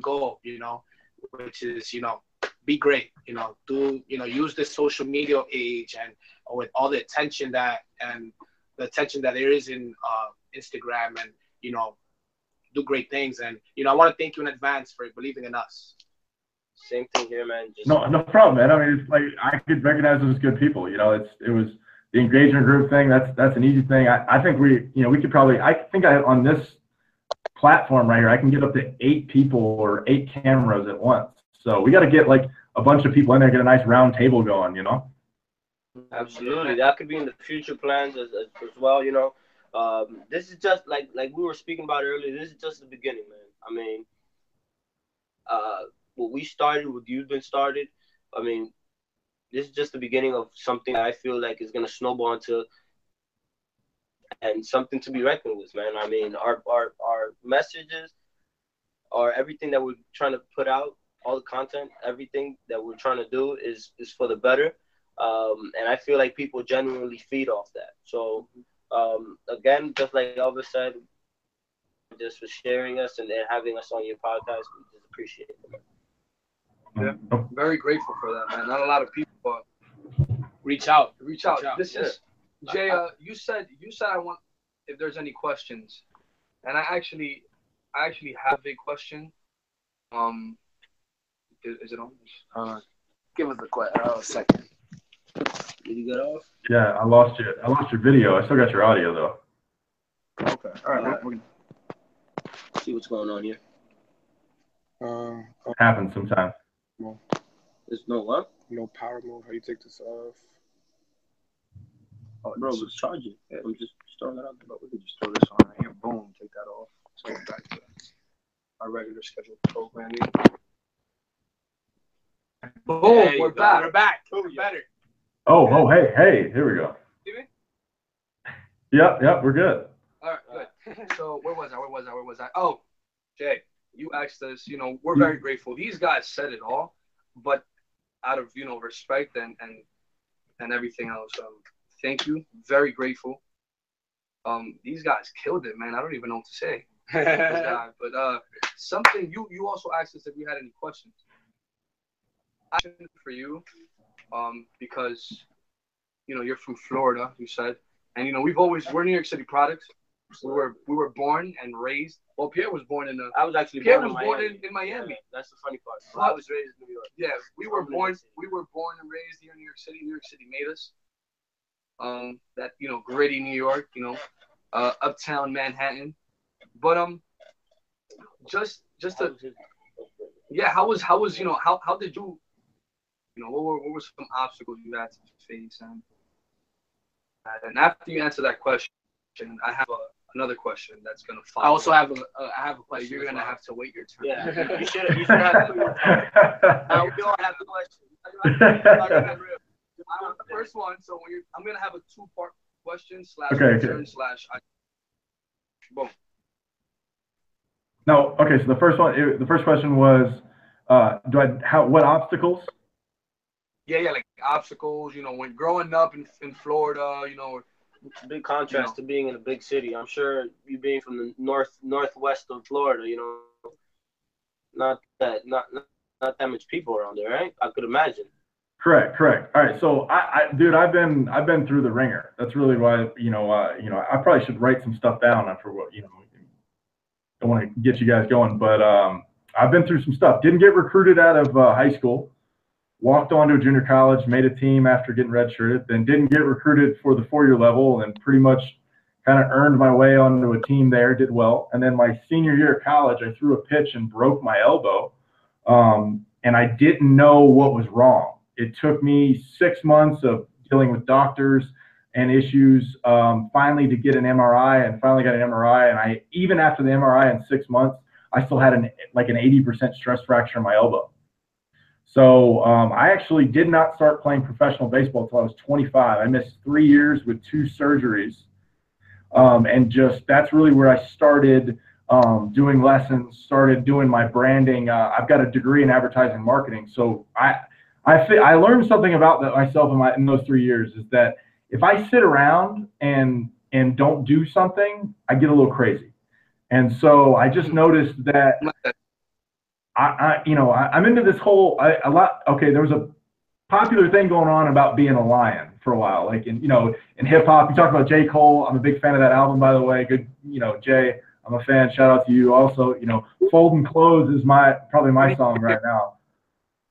goal. You know, which is you know be great. You know, do you know use the social media age and with all the attention that and the attention that there is in uh, Instagram and you know do great things. And you know, I want to thank you in advance for believing in us. Same thing here, man. Just no, no problem, man. I mean, it's like I could recognize those good people. You know, it's it was the engagement group thing. That's that's an easy thing. I, I think we, you know, we could probably. I think I on this platform right here, I can get up to eight people or eight cameras at once. So we got to get like a bunch of people in there, get a nice round table going. You know. Absolutely, that could be in the future plans as, as, as well. You know, um, this is just like like we were speaking about earlier. This is just the beginning, man. I mean, uh, what we started, what you've been started. I mean, this is just the beginning of something I feel like is gonna snowball into and something to be reckoned with, man. I mean, our our our messages, are everything that we're trying to put out, all the content, everything that we're trying to do is is for the better. Um, and I feel like people genuinely feed off that. So um, again, just like Elvis said, just for sharing us and, and having us on your podcast, we just appreciate it. Yeah, very grateful for that, man. Not a lot of people reach out. Reach out. Reach out. This yeah. is Jay. Uh, you said you said I want if there's any questions, and I actually I actually have a question. Um, is, is it on? Uh, give us a question. Oh, a second. Did you get off? Yeah, I lost you. I lost your video. I still got your audio though. Okay. All right. All right. We're gonna see what's going on here. Uh, Happens sometimes. No. There's no what? No power mode. How you take this off? Oh, bro, let's charge it. Yeah. I'm just throwing it out there. But we could just throw this on right here. Boom. Take that off. So back to our regular scheduled programming. Boom. Hey, we're back. We're back. We're better. Oh, oh, hey, hey, here we go. Yep, yep, we're good. All right, good. so where was I? Where was I? Where was I? Oh, Jay, you asked us. You know, we're very grateful. These guys said it all, but out of you know respect and and and everything else, um, thank you. Very grateful. Um, these guys killed it, man. I don't even know what to say. <laughs> but uh, something you you also asked us if we had any questions. For you, um, because you know you're from Florida, you said, and you know we've always we're New York City products. We were we were born and raised. Well, Pierre was born in the. I was actually Pierre born was in born in, in Miami. Yeah, that's the funny part. Well, I was raised in New York. Yeah, we were born. We were born and raised here in New York City. New York City made us. Um, that you know, gritty New York. You know, uh, uptown Manhattan. But um, just just to, yeah. How was how was you know how how did you you know, what were, what were some obstacles you had to face? And, and after you answer that question, I have a, another question that's gonna follow. I also have a, uh, I have a question. You're gonna well. have to wait your turn. Yeah, <laughs> you should you should have. uh, <laughs> we all have the question. <laughs> the first one. So when you're, I'm gonna have a two part question slash okay, okay. slash. I, boom. No, okay. So the first one, it, the first question was, uh, do I how what obstacles? Yeah, yeah, like obstacles. You know, when growing up in in Florida, you know, it's a big contrast you know. to being in a big city. I'm sure you being from the north northwest of Florida, you know, not that not not that much people around there, right? I could imagine. Correct, correct. All right, so I, I, dude, I've been, I've been through the ringer. That's really why, you know, uh, you know, I probably should write some stuff down for what, you know, don't want to get you guys going, but um, I've been through some stuff. Didn't get recruited out of uh, high school walked on to a junior college, made a team after getting redshirted, then didn't get recruited for the four-year level, and pretty much kind of earned my way onto a team there, did well. And then my senior year of college, I threw a pitch and broke my elbow, um, and I didn't know what was wrong. It took me six months of dealing with doctors and issues, um, finally to get an MRI, and finally got an MRI. And I even after the MRI in six months, I still had an like an 80% stress fracture in my elbow. So um, I actually did not start playing professional baseball until I was 25. I missed three years with two surgeries, um, and just that's really where I started um, doing lessons, started doing my branding. Uh, I've got a degree in advertising marketing, so I I, I learned something about that myself in, my, in those three years is that if I sit around and and don't do something, I get a little crazy. And so I just noticed that I, I you know, I, am into this whole I, a lot. Okay, there was a popular thing going on about being a lion for a while, like in you know in hip hop. You talk about J Cole. I'm a big fan of that album, by the way. Good, you know, Jay. I'm a fan. Shout out to you. Also, you know, Folding Clothes is my probably my song right now.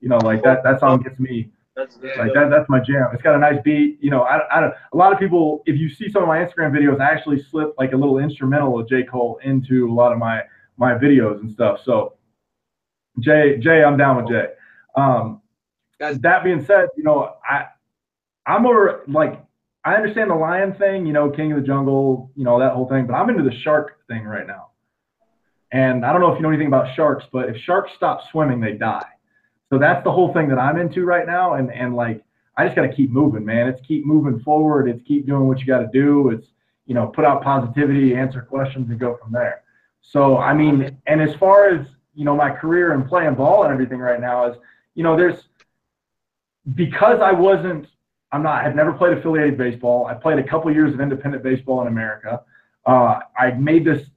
You know, like that that song gets me. That's Like that, that's my jam. It's got a nice beat. You know, I, I don't, a lot of people, if you see some of my Instagram videos, I actually slip like a little instrumental of J. Cole into a lot of my, my videos and stuff. So Jay, Jay, I'm down with Jay. Um, that being said, you know, I, I'm more like, I understand the lion thing, you know, king of the jungle, you know, that whole thing, but I'm into the shark thing right now. And I don't know if you know anything about sharks, but if sharks stop swimming, they die. So that's the whole thing that I'm into right now. And and like I just got to keep moving, man. It's keep moving forward. It's keep doing what you got to do. It's you know put out positivity, answer questions, and go from there. So I mean, and as far as you know, my career and playing ball and everything right now is, you know, there's because I wasn't, I'm not, I've never played affiliated baseball. I played a couple years of independent baseball in America. Uh, I made this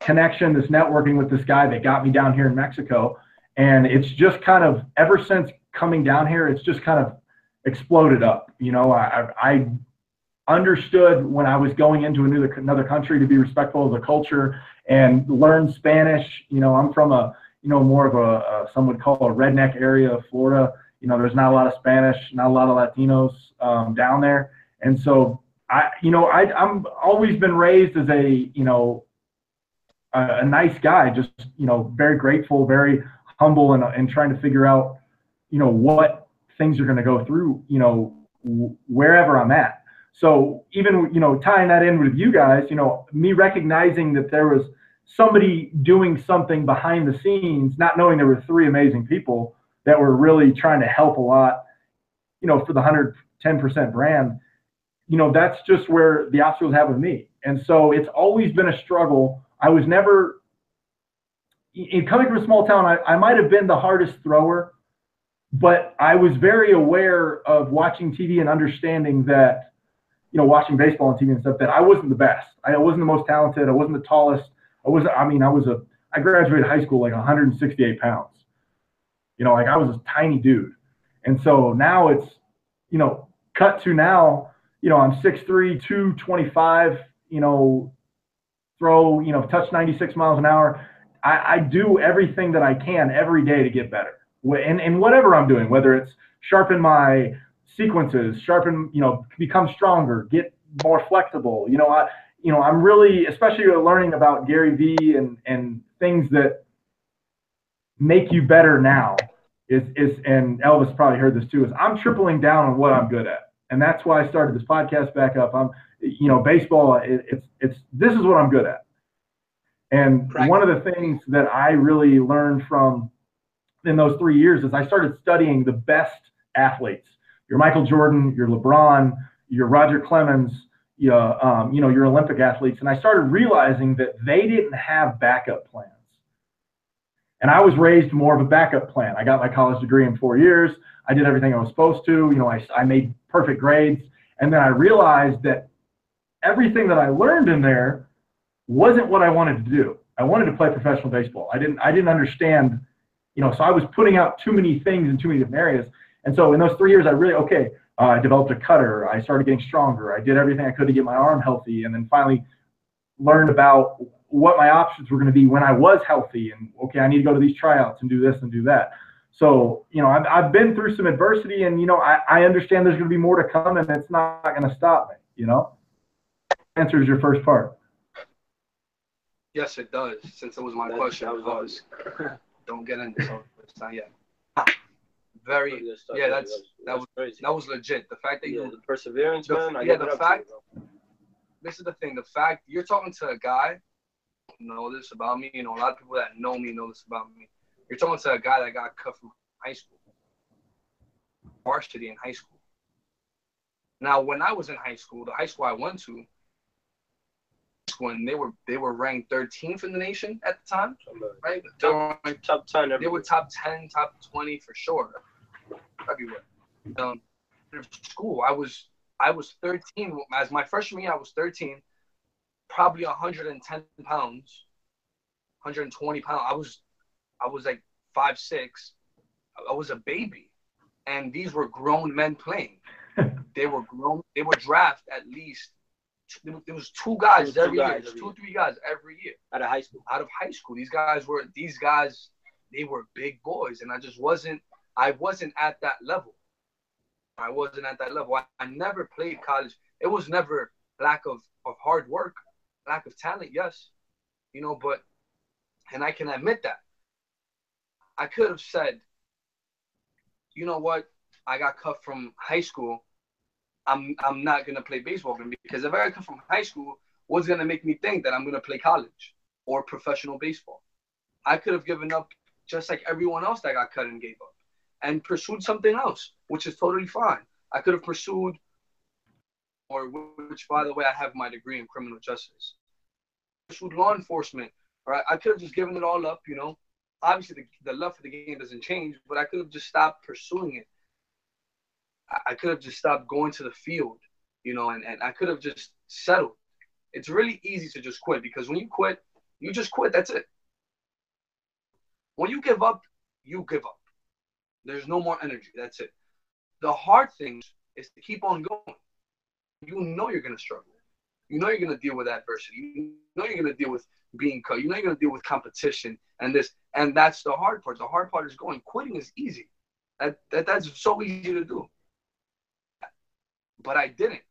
connection, this networking with this guy that got me down here in Mexico. And it's just kind of ever since coming down here, it's just kind of exploded up. You know, I, I understood when I was going into another another country to be respectful of the culture and learn Spanish. You know, I'm from a you know more of a, a some would call a redneck area of Florida. You know, there's not a lot of Spanish, not a lot of Latinos um, down there, and so I, you know, I I'm always been raised as a you know a, a nice guy, just you know very grateful, very humble and, and trying to figure out, you know, what things are going to go through, you know, wherever I'm at. So even, you know, tying that in with you guys, you know, me recognizing that there was somebody doing something behind the scenes, not knowing there were three amazing people that were really trying to help a lot, you know, for the 110% brand, you know, that's just where the obstacles have with me. And so it's always been a struggle. I was never in coming from a small town, I, I might have been the hardest thrower, but I was very aware of watching TV and understanding that, you know, watching baseball on TV and stuff, that I wasn't the best. I wasn't the most talented. I wasn't the tallest. I was, I mean, I was a, I graduated high school like 168 pounds. You know, like I was a tiny dude. And so now it's, you know, cut to now, you know, I'm 6'3, 225, you know, throw, you know, touch 96 miles an hour I, I do everything that I can every day to get better. And, and whatever I'm doing, whether it's sharpen my sequences, sharpen, you know, become stronger, get more flexible. You know, I, you know, I'm really, especially learning about Gary Vee and and things that make you better now. Is is and Elvis probably heard this too. Is I'm tripling down on what I'm good at, and that's why I started this podcast back up. I'm, you know, baseball. It, it's it's this is what I'm good at. And one of the things that I really learned from in those three years is I started studying the best athletes. Your Michael Jordan, your LeBron, your Roger Clemens, you know, um, you know, your Olympic athletes, and I started realizing that they didn't have backup plans. And I was raised more of a backup plan. I got my college degree in four years. I did everything I was supposed to. You know, I, I made perfect grades. And then I realized that everything that I learned in there wasn't what I wanted to do. I wanted to play professional baseball. I didn't I didn't understand, you know, so I was putting out too many things in too many different areas. And so in those three years, I really okay. Uh, I developed a cutter. I started getting stronger. I did everything I could to get my arm healthy, and then finally learned about what my options were going to be when I was healthy. And okay, I need to go to these tryouts and do this and do that. So you know, I've I've been through some adversity, and you know, I I understand there's going to be more to come, and it's not going to stop me. You know, answers your first part. Yes, it does. Since it was my question, that was <laughs> don't get into it. <laughs> It's not yet. Very, yeah. That's that was crazy. That was legit. The fact that yeah, you the perseverance, the, man. I yeah, the fact. You, this is the thing. The fact you're talking to a guy, know this about me. You know, a lot of people that know me know this about me. You're talking to a guy that got cut from high school, varsity in high school. Now, when I was in high school, the high school I went to, when they were they were ranked 13th in the nation at the time, right? Top, top 10. They were top 10, top 20 for sure, everywhere. Um, school, I was I was 13 as my freshman year. I was 13, probably 110 pounds, 120 pounds. I was I was like five six. I was a baby, and these were grown men playing. <laughs> they were grown. They were draft at least. There was two guys Two every guys year, every two year. three guys every year Out of high school. out of high school. These guys were these guys. They were big boys, and I just wasn't. I wasn't at that level. I wasn't at that level. I, I never played college. It was never lack of of hard work, lack of talent. Yes, you know, but and I can admit that. I could have said, you know what? I got cut from high school. I'm I'm not gonna play baseball because if I got cut from high school, what's gonna make me think that I'm gonna play college or professional baseball? I could have given up just like everyone else that got cut and gave up and pursued something else, which is totally fine. I could have pursued, or which, by the way, I have my degree in criminal justice. Pursued law enforcement, right? I could have just given it all up, you know. Obviously, the, the love for the game doesn't change, but I could have just stopped pursuing it. I, could have just stopped going to the field, you know, and, and I could have just settled. It's really easy to just quit because when you quit, you just quit. That's it. When you give up, you give up. There's no more energy. That's it. The hard thing is to keep on going. You know you're gonna struggle. You know you're gonna deal with adversity. You know you're gonna deal with being cut. You know you're gonna deal with competition and this. And that's the hard part. The hard part is going. Quitting is easy. That, that that's so easy to do. But I didn't.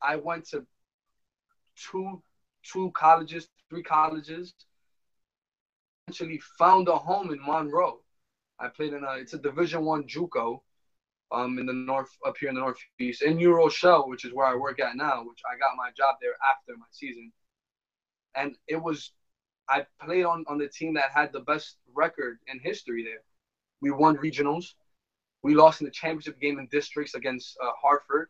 I went to two two colleges, three colleges. Eventually found a home in Monroe. I played in a it's a Division One JUCO, um, in the north up here in the northeast in New Rochelle, which is where I work at now. Which I got my job there after my season, and it was I played on on the team that had the best record in history there. We won regionals. We lost in the championship game in districts against uh, Hartford.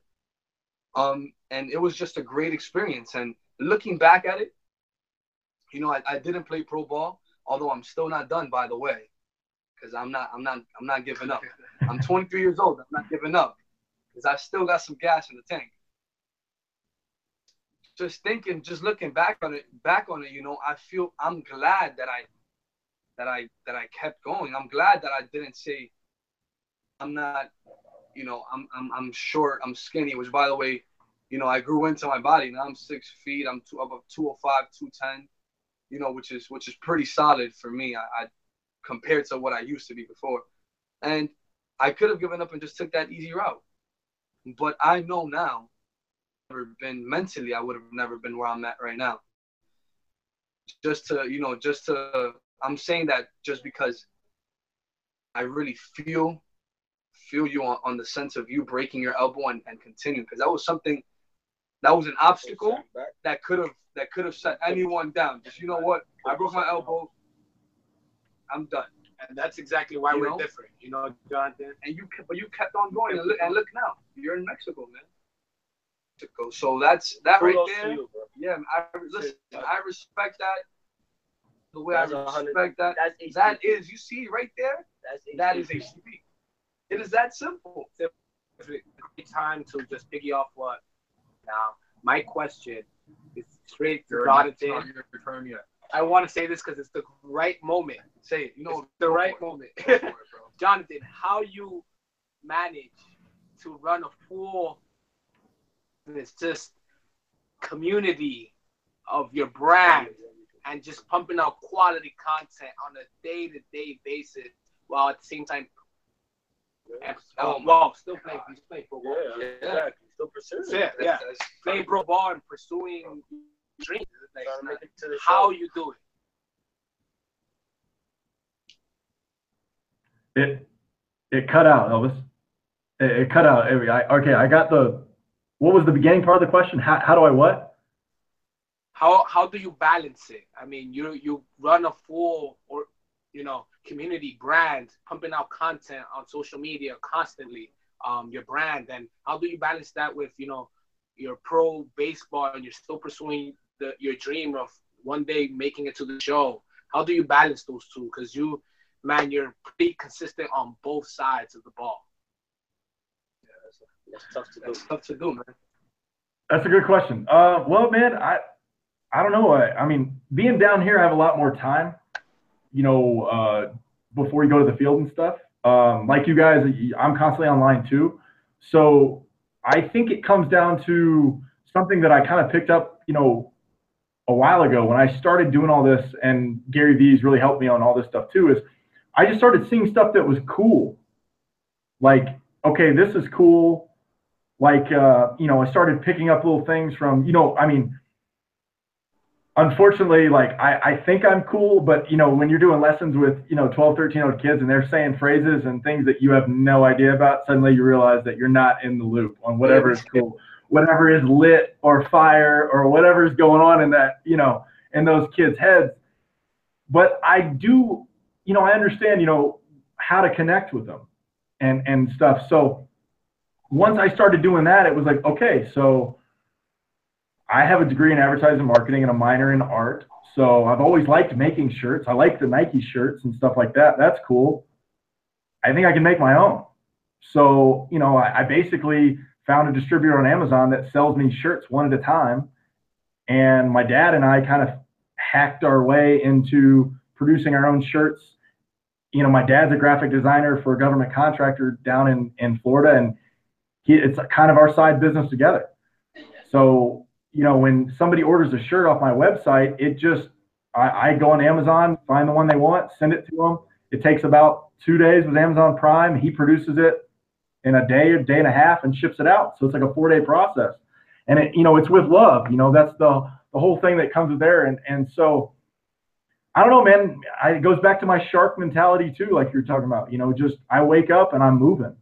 Um, and it was just a great experience. And looking back at it, you know, I, I didn't play pro ball, although I'm still not done, by the way, because I'm not, I'm not, I'm not giving up. I'm 23 years old. I'm not giving up because I still got some gas in the tank. Just thinking, just looking back on it, back on it, you know, I feel I'm glad that I, that I, that I kept going. I'm glad that I didn't say, I'm not, you know, I'm, I'm, I'm short, I'm skinny. Which, by the way, you know, I grew into my body. Now I'm six feet. I'm two, about 205, 210. You know, which is which is pretty solid for me. I, I compared to what I used to be before, and I could have given up and just took that easy route. But I know now, never been mentally, I would have never been where I'm at right now. Just to, you know, just to, I'm saying that just because I really feel feel you on, on the sense of you breaking your elbow and, and continue because that was something that was an obstacle that could have that could have set anyone down. Just you know what, I broke my elbow. I'm done. And that's exactly why You we're know? different. You know, Jonathan? and you kept, but you kept on going and look, and look now you're in Mexico, man. Mexico. So that's that right Kudos to there. you. Yeah, I listen. I respect that. The way That's I respect that. That's That is, you see right there. That's That is. It is that simple. Great time to just piggy off what now. My question is straight to it's Jonathan. not your turn yet. I want to say this because it's the right moment. Say it. You know the right it. moment. It. <laughs> Jonathan, how you manage to run a full it's just community of your brand and just pumping out quality content on a day-to-day basis while at the same time Oh oh, my well, still playing he's playing football. Yeah, Yeah. exactly. Still pursuing. Yeah, yeah. Playing pro ball and pursuing dreams. Like, to make it to the how show. you do it. It it cut out, Elvis. It, it cut out. It- I, okay, I got the. What was the beginning part of the question? How, how do I what? how how do you balance it? I mean, you you run a full or you know community brand, pumping out content on social media constantly, um, your brand, and how do you balance that with you know your pro baseball and you're still pursuing the your dream of one day making it to the show? How do you balance those two? Because you, man, you're pretty consistent on both sides of the ball. That's tough to do. That's tough to do, man. That's a good question. Uh, well, man, I I don't know. I, I mean, being down here, I have a lot more time. you know, uh, before you go to the field and stuff. Um, like you guys, I'm constantly online too. So I think it comes down to something that I kind of picked up, you know, a while ago when I started doing all this, and Gary Vee's really helped me on all this stuff too. Is I just started seeing stuff that was cool. Like, okay, this is cool. Like, uh, you know, I started picking up little things from, you know, I mean, unfortunately, like I, I think I'm cool, but you know, when you're doing lessons with, you know, 12, 13 year old kids and they're saying phrases and things that you have no idea about, suddenly you realize that you're not in the loop on whatever is cool, whatever is lit or fire or whatever is going on in that, you know, in those kids' heads. But I do, you know, I understand, you know, how to connect with them and and stuff. So once I started doing that, it was like, okay, so I have a degree in advertising marketing and a minor in art. So I've always liked making shirts. I like the Nike shirts and stuff like that. That's cool. I think I can make my own. So, you know, I, I basically found a distributor on Amazon that sells me shirts one at a time. And my dad and I kind of hacked our way into producing our own shirts. You know, my dad's a graphic designer for a government contractor down in, in Florida, and he, it's kind of our side business together. So you know, when somebody orders a shirt off my website, it just, I, I, go on Amazon, find the one they want, send it to them. It takes about two days with Amazon Prime. He produces it in a day, a day and a half, and ships it out. So it's like a four day process. And it, you know, it's with love. You know, that's the the whole thing that comes with there. And and so, I don't know, man. I, it goes back to my shark mentality too, like you're talking about. You know, just I wake up and I'm moving.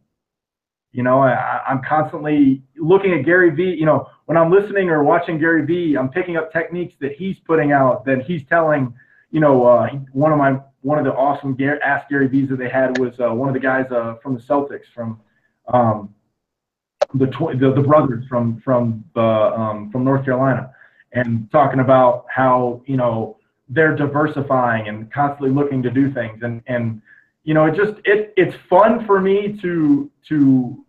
You know, I, I'm constantly looking at Gary Vee. You know, when I'm listening or watching Gary Vee, I'm picking up techniques that he's putting out that he's telling. You know, uh, one of my one of the awesome Ask Gary Vees that they had was uh, one of the guys uh, from the Celtics from um, the, the the brothers from from the um, from North Carolina, and talking about how you know they're diversifying and constantly looking to do things. And and you know, it just it it's fun for me to to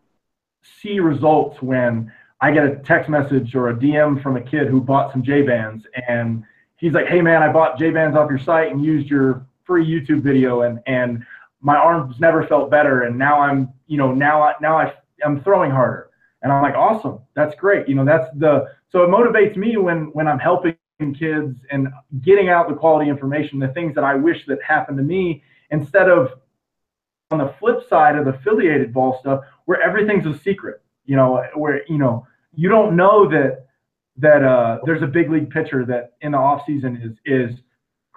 see results when I get a text message or a DM from a kid who bought some J bands and he's like, "Hey man, I bought J bands off your site and used your free YouTube video and and my arms never felt better and now I'm you know now I now I I'm throwing harder." And I'm like, "Awesome, that's great." You know, that's the so it motivates me when when I'm helping kids and getting out the quality information, the things that I wish that happened to me instead of on the flip side of the affiliated ball stuff where everything's a secret you know where you know you don't know that that uh, there's a big league pitcher that in the off season is is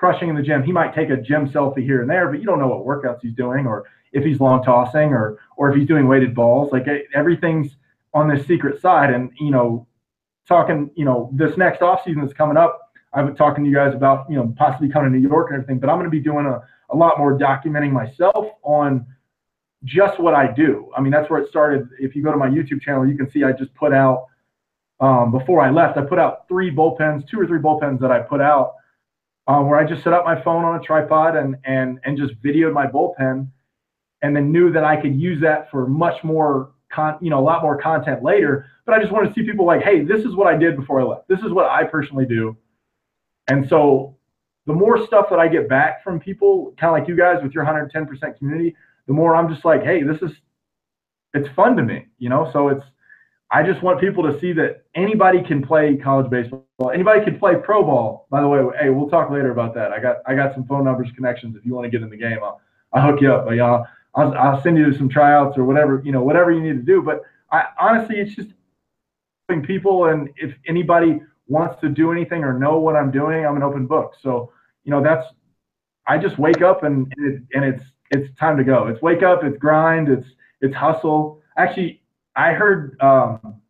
crushing in the gym he might take a gym selfie here and there but you don't know what workouts he's doing or if he's long tossing or or if he's doing weighted balls like everything's on this secret side and you know talking you know this next off season that's coming up i've been talking to you guys about you know possibly coming to new york and everything but i'm going to be doing a a lot more documenting myself on just what I do. I mean, that's where it started. If you go to my YouTube channel, you can see I just put out um, before I left. I put out three bullpens, two or three bullpens that I put out, um, where I just set up my phone on a tripod and and and just videoed my bullpen, and then knew that I could use that for much more con, you know, a lot more content later. But I just wanted to see people like, hey, this is what I did before I left. This is what I personally do, and so the more stuff that I get back from people, kind of like you guys with your 110% community, the more I'm just like, hey, this is, it's fun to me, you know? So it's, I just want people to see that anybody can play college baseball. Anybody can play pro ball. By the way, hey, we'll talk later about that. I got, I got some phone numbers, connections. If you want to get in the game, I'll, I'll hook you up. But y'all, I'll, I'll send you some tryouts or whatever, you know, whatever you need to do. But I honestly, it's just helping people. And if anybody wants to do anything or know what I'm doing, I'm an open book. So you know, that's I just wake up and it, and it's it's time to go. It's wake up, it's grind, it's it's hustle. Actually, I heard um,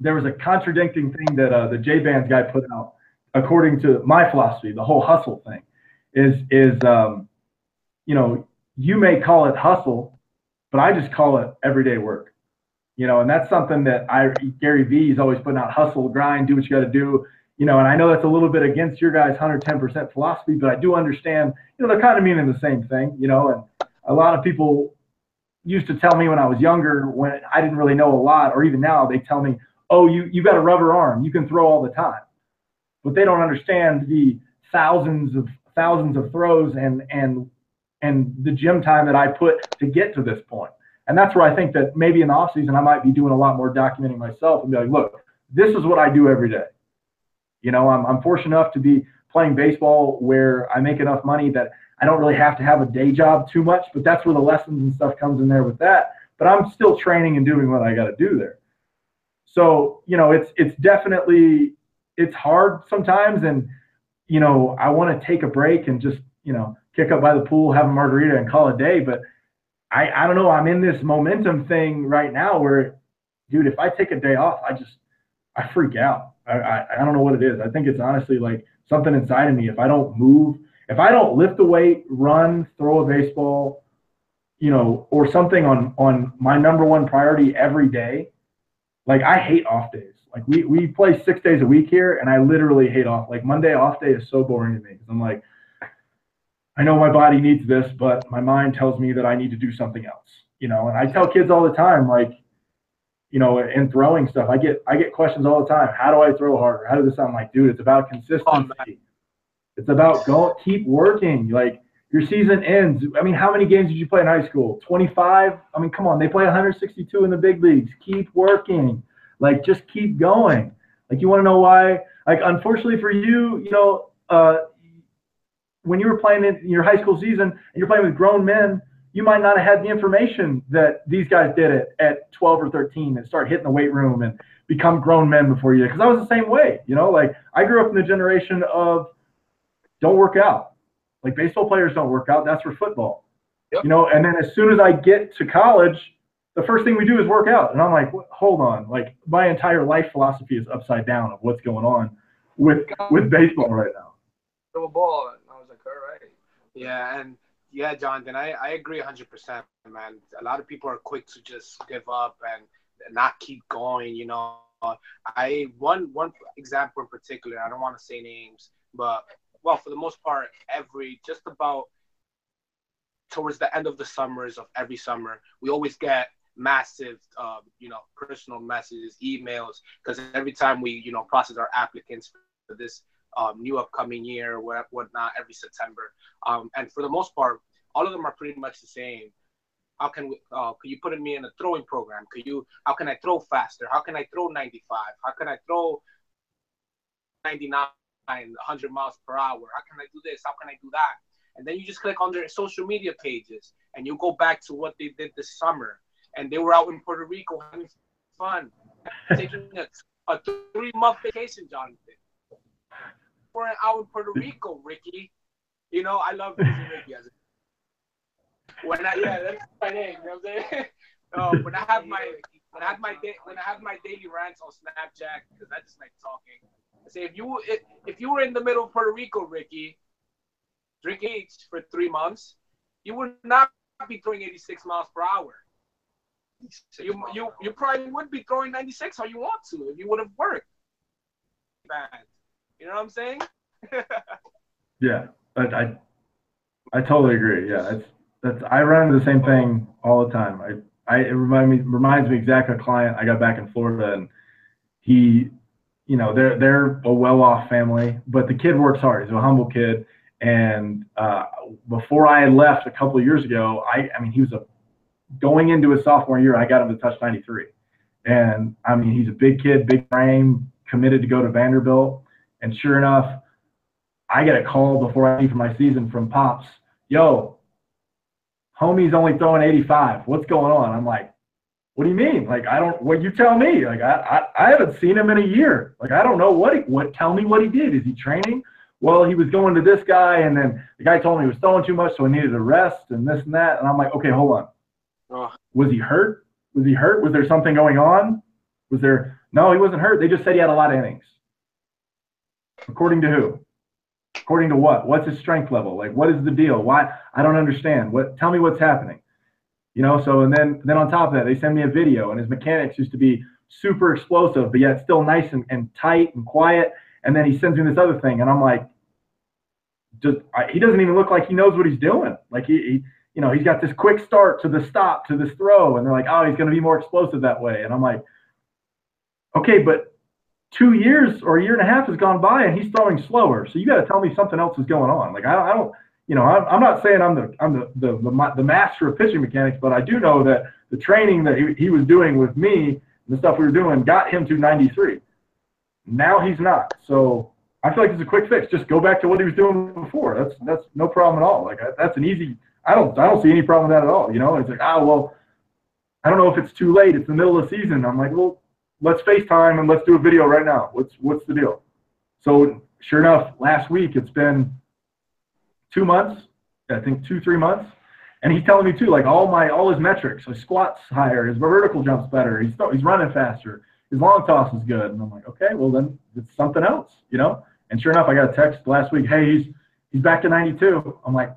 there was a contradicting thing that uh, the J Bands guy put out. According to my philosophy, the whole hustle thing is is um, you know you may call it hustle, but I just call it everyday work. You know, and that's something that I Gary Vee is always putting out hustle, grind, do what you got to do you know, and I know that's a little bit against your guys' 110% philosophy, but I do understand, you know, they're kind of meaning the same thing, you know, and a lot of people used to tell me when I was younger, when I didn't really know a lot, or even now, they tell me, oh, you, you got a rubber arm, you can throw all the time. But they don't understand the thousands of thousands of throws and and and the gym time that I put to get to this point. And that's where I think that maybe in the off season I might be doing a lot more documenting myself and be like, look, this is what I do every day. You know, I'm, I'm fortunate enough to be playing baseball where I make enough money that I don't really have to have a day job too much, but that's where the lessons and stuff comes in there with that. But I'm still training and doing what I got to do there. So, you know, it's it's definitely it's hard sometimes and you know, I want to take a break and just, you know, kick up by the pool, have a margarita and call a day, but I I don't know, I'm in this momentum thing right now where dude, if I take a day off, I just I freak out. I, I, I don't know what it is. I think it's honestly like something inside of me. If I don't move, if I don't lift a weight, run, throw a baseball, you know, or something on on my number one priority every day, like I hate off days. Like we we play six days a week here, and I literally hate off. Like Monday off day is so boring to me because I'm like, I know my body needs this, but my mind tells me that I need to do something else. You know, and I tell kids all the time, like, you know, in throwing stuff, I get I get questions all the time. How do I throw harder? How does this sound like, dude? It's about oh, consistency. It's about go keep working. Like your season ends. I mean, how many games did you play in high school? 25? I mean, come on, they play 162 in the big leagues. Keep working. Like just keep going. Like you want to know why? Like unfortunately for you, you know, uh, when you were playing in your high school season and you're playing with grown men, you might not have had the information that these guys did it at 12 or 13 and start hitting the weight room and become grown men before you. Because I was the same way, you know. Like I grew up in the generation of don't work out. Like baseball players don't work out. That's for football. Yep. You know, and then as soon as I get to college, the first thing we do is work out. And I'm like, hold on. Like my entire life philosophy is upside down of what's going on with with baseball right now. Throw a ball, and I was like, all right. Yeah, and yeah, Jonathan, I, I agree 100%, man. A lot of people are quick to just give up and not keep going, you know. I one one example in particular, I don't want to say names, but well, for the most part, every just about towards the end of the summers of every summer, we always get massive, um, you know, personal messages, emails, because every time we, you know, process our applicants for this um, new upcoming year what, whatnot every September, um, and for the most part, all of them are pretty much the same. How can we? Uh, could you put me in a throwing program? Could you? How can I throw faster? How can I throw 95? How can I throw 99? 100 miles per hour. How can I do this? How can I do that? And then you just click on their social media pages and you go back to what they did this summer. And they were out in Puerto Rico having fun, <laughs> taking a, a three month vacation, Jonathan. We're out in Puerto Rico, Ricky. You know, I love Ricky as a when I yeah, that's my name. You know what I'm saying? <laughs> Uh, when I have my when I have my day, when I have my daily rants on Snapchat because I just like talking. Say if you if, if you were in the middle of Puerto Rico, Ricky, drinking H for three months, you would not be throwing 86 miles per hour. You you you probably would be throwing 96 how you want to if you would have worked. Bad. You know what I'm saying? <laughs> Yeah, I, I I totally agree. Yeah, it's that's I run into the same thing all the time. I I it remind me reminds me exactly a client I got back in Florida and he you know they're they're a well-off family, but the kid works hard. He's a humble kid, and uh, before I left a couple of years ago, I I mean he was a going into his sophomore year, I got him to touch 93, and I mean he's a big kid, big frame, committed to go to Vanderbilt, and sure enough, I get a call before I leave for my season from pops, yo, homie's only throwing 85. What's going on? I'm like, what do you mean? Like, I don't, what you tell me? Like, I, I, I haven't seen him in a year. Like, I don't know what he, what, tell me what he did. Is he training? Well, he was going to this guy, and then the guy told me he was throwing too much, so he needed a rest and this and that. And I'm like, okay, hold on. Oh. Was he hurt? Was he hurt? Was there something going on? Was there, no, he wasn't hurt. They just said he had a lot of innings. According to who? According to what? What's his strength level? Like, what is the deal? Why? I don't understand. What? Tell me what's happening. You know. So and then then on top of that, they send me a video, and his mechanics used to be super explosive, but yet still nice and, and tight and quiet. And then he sends me this other thing, and I'm like, just I, he doesn't even look like he knows what he's doing. Like he, he, you know, he's got this quick start to the stop to this throw, and they're like, oh, he's going to be more explosive that way. And I'm like, okay, but two years or a year and a half has gone by and he's throwing slower. So you got to tell me something else is going on. Like I, I don't, you know, I'm, I'm not saying I'm the I'm the, the the the master of pitching mechanics, but I do know that the training that he, he was doing with me, and the stuff we were doing, got him to 93. Now he's not. So I feel like it's a quick fix. Just go back to what he was doing before. That's that's no problem at all. Like that's an easy. I don't I don't see any problem with that at all. You know, it's like ah well, I don't know if it's too late. It's the middle of the season. I'm like well let's FaceTime and let's do a video right now. What's what's the deal? So sure enough, last week it's been two months, I think two three months, and he's telling me too, like all my all his metrics, his squats higher, his vertical jumps better, he's he's running faster, his long toss is good, and I'm like, okay, well then it's something else, you know. And sure enough, I got a text last week, hey, he's he's back to 92. I'm like,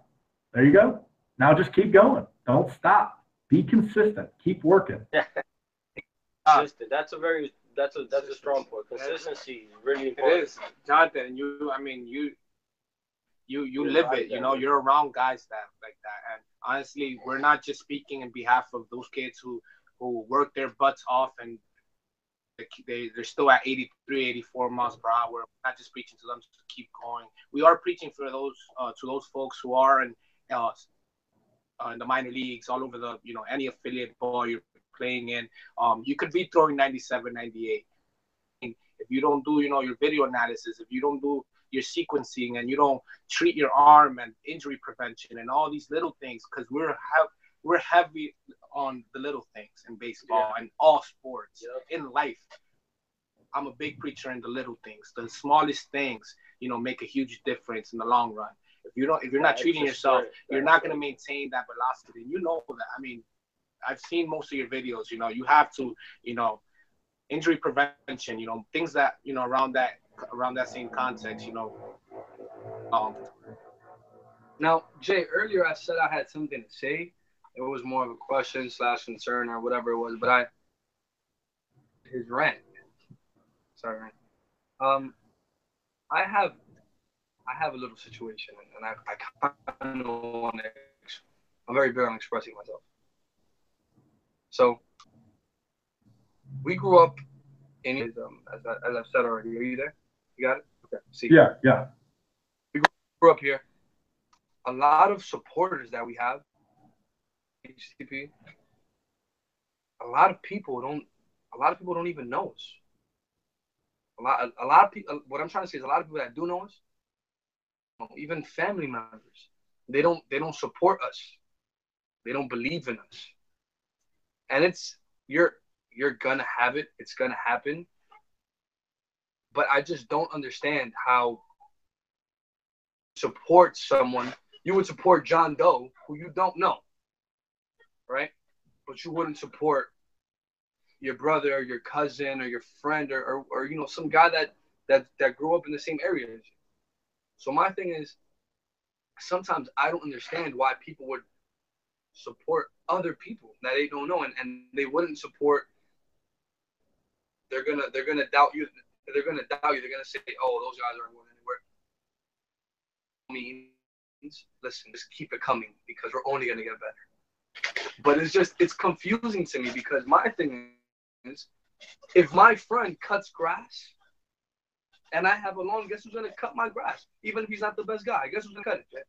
there you go. Now just keep going. Don't stop. Be consistent. Keep working. <laughs> Uh, consistent. That's a very that's a that's a strong point. Consistency is really important. It is, Jonathan. You, I mean, you, you, you live it. You know, you're around guys that like that. And honestly, we're not just speaking in behalf of those kids who who work their butts off and they they're still at 83, 84 miles per hour. We're not just preaching to them to keep going. We are preaching for those uh, to those folks who are in uh, uh, in the minor leagues, all over the you know any affiliate ball you're playing in. Um, you could be throwing 97, 98. If you don't do, you know, your video analysis, if you don't do your sequencing and you don't treat your arm and injury prevention and all these little things, because we're have we're heavy on the little things in baseball yeah. and all sports yeah. in life. I'm a big preacher in the little things. The smallest things, you know, make a huge difference in the long run. If you don't, if you're not treating yourself, you're not going to maintain that velocity. And you know that. I mean, I've seen most of your videos. You know, you have to, you know, injury prevention. You know, things that you know around that around that same context. You know. Um. Now, Jay, earlier I said I had something to say. It was more of a question slash concern or whatever it was, but I his rant. Sorry. Um, I have I have a little situation, and I, I kind of want to. I'm very big on expressing myself. So we grew up in um, as, I, as I've said already. Are you there? You got it? Okay. See. Yeah, yeah. We grew up here. A lot of supporters that we have, HTP. A lot of people don't. A lot of people don't even know us. A lot. A, a lot of people. What I'm trying to say is, a lot of people that do know us, even family members, they don't. They don't support us. They don't believe in us and it's you're you're gonna have it. It's gonna happen. But I just don't understand how support someone. You would support John Doe, who you don't know, right? But you wouldn't support your brother or your cousin or your friend or, or, or you know some guy that that that grew up in the same area. So my thing is, sometimes I don't understand why people would support other people that they don't know and, and they wouldn't support they're gonna they're gonna doubt you they're gonna doubt you they're gonna say oh those guys aren't going anywhere means listen just keep it coming because we're only gonna get better but it's just it's confusing to me because my thing is if my friend cuts grass and I have a lawn, guess who's gonna cut my grass? Even if he's not the best guy, guess who's gonna cut it?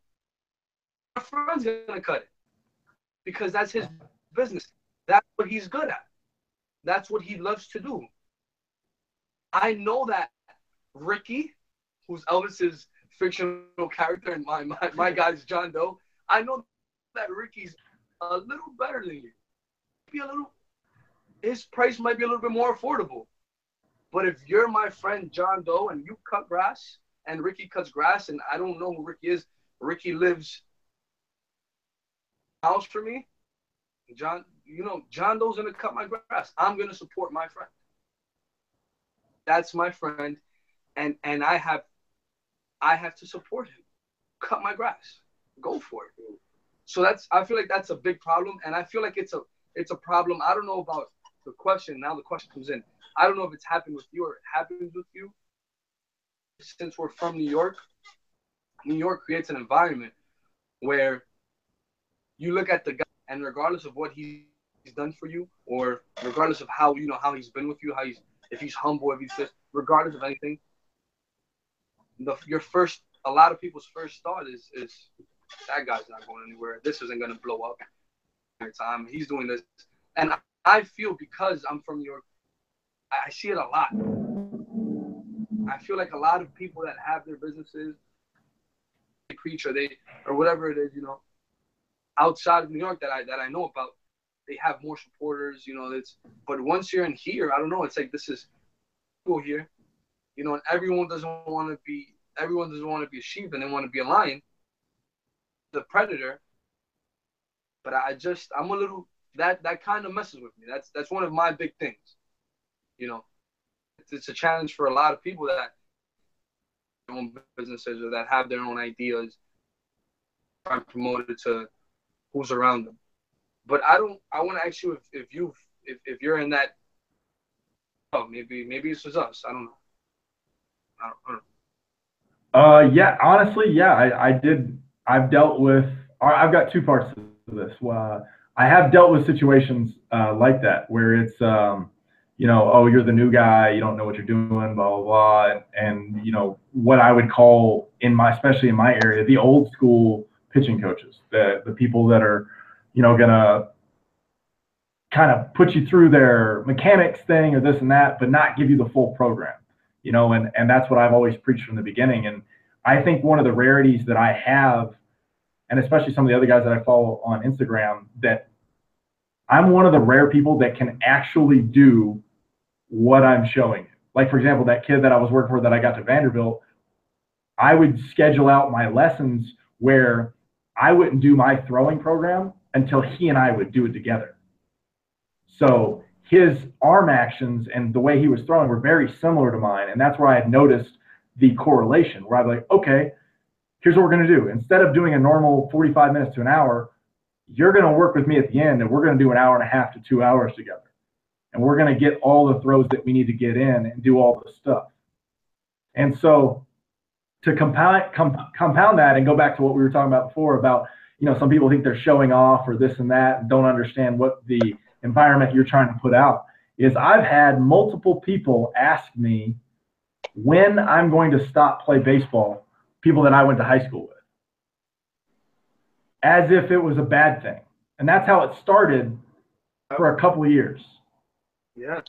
My friend's gonna cut it because that's his business. That's what he's good at. That's what he loves to do. I know that Ricky, who's Elvis's fictional character, and my, my, my <laughs> guy's John Doe, I know that Ricky's a little better than you. Be a little, his price might be a little bit more affordable. But if you're my friend John Doe and you cut grass and Ricky cuts grass and I don't know who Ricky is, Ricky lives house for me, John, you know, John Doe's gonna cut my grass. I'm gonna support my friend. That's my friend, and and I have, I have to support him. Cut my grass. Go for it. So that's I feel like that's a big problem, and I feel like it's a it's a problem. I don't know about the question. Now the question comes in. I don't know if it's happened with you or it happens with you. Since we're from New York, New York creates an environment where you look at the guy, and regardless of what he's done for you, or regardless of how you know how he's been with you, how he's if he's humble, if he's just regardless of anything, the your first a lot of people's first thought is is that guy's not going anywhere. This isn't gonna blow up. Time um, he's doing this, and I feel because I'm from New York, I see it a lot. I feel like a lot of people that have their businesses, they preach or they or whatever it is, you know, outside of New York that I that I know about, they have more supporters, you know. It's but once you're in here, I don't know. It's like this is cool here, you know, and everyone doesn't want to be everyone doesn't want to be a sheep and they want to be a lion, the predator. But I just I'm a little that that kind of messes with me. That's that's one of my big things, you know. It's, it's a challenge for a lot of people that own businesses or that have their own ideas, try and promote it to who's around them. But I don't. I want to ask you if, if you if, if you're in that. Oh, maybe maybe this was us. I don't know. I don't, I don't know. Uh, yeah. Honestly, yeah. I, I did. I've dealt with. I've got two parts to this. Uh, I have dealt with situations uh, like that where it's, um, you know, oh, you're the new guy, you don't know what you're doing, blah blah blah, and, and you know what I would call in my, especially in my area, the old school pitching coaches, the the people that are you know, gonna kind of put you through their mechanics thing or this and that, but not give you the full program, you know, and, and that's what I've always preached from the beginning. And I think one of the rarities that I have, and especially some of the other guys that I follow on Instagram, that I'm one of the rare people that can actually do what I'm showing. Like, for example, that kid that I was working for that I got to Vanderbilt, I would schedule out my lessons where I wouldn't do my throwing program until he and I would do it together. So his arm actions and the way he was throwing were very similar to mine. And that's where I had noticed the correlation where I'd be like, okay, here's what we're going to do. Instead of doing a normal 45 minutes to an hour, you're going to work with me at the end and we're going to do an hour and a half to two hours together. And we're going to get all the throws that we need to get in and do all the stuff. And so to compound, com- compound that and go back to what we were talking about before about you know, some people think they're showing off or this and that and don't understand what the environment you're trying to put out. Is I've had multiple people ask me when I'm going to stop play baseball, people that I went to high school with, as if it was a bad thing. And that's how it started for a couple of years. Yeah.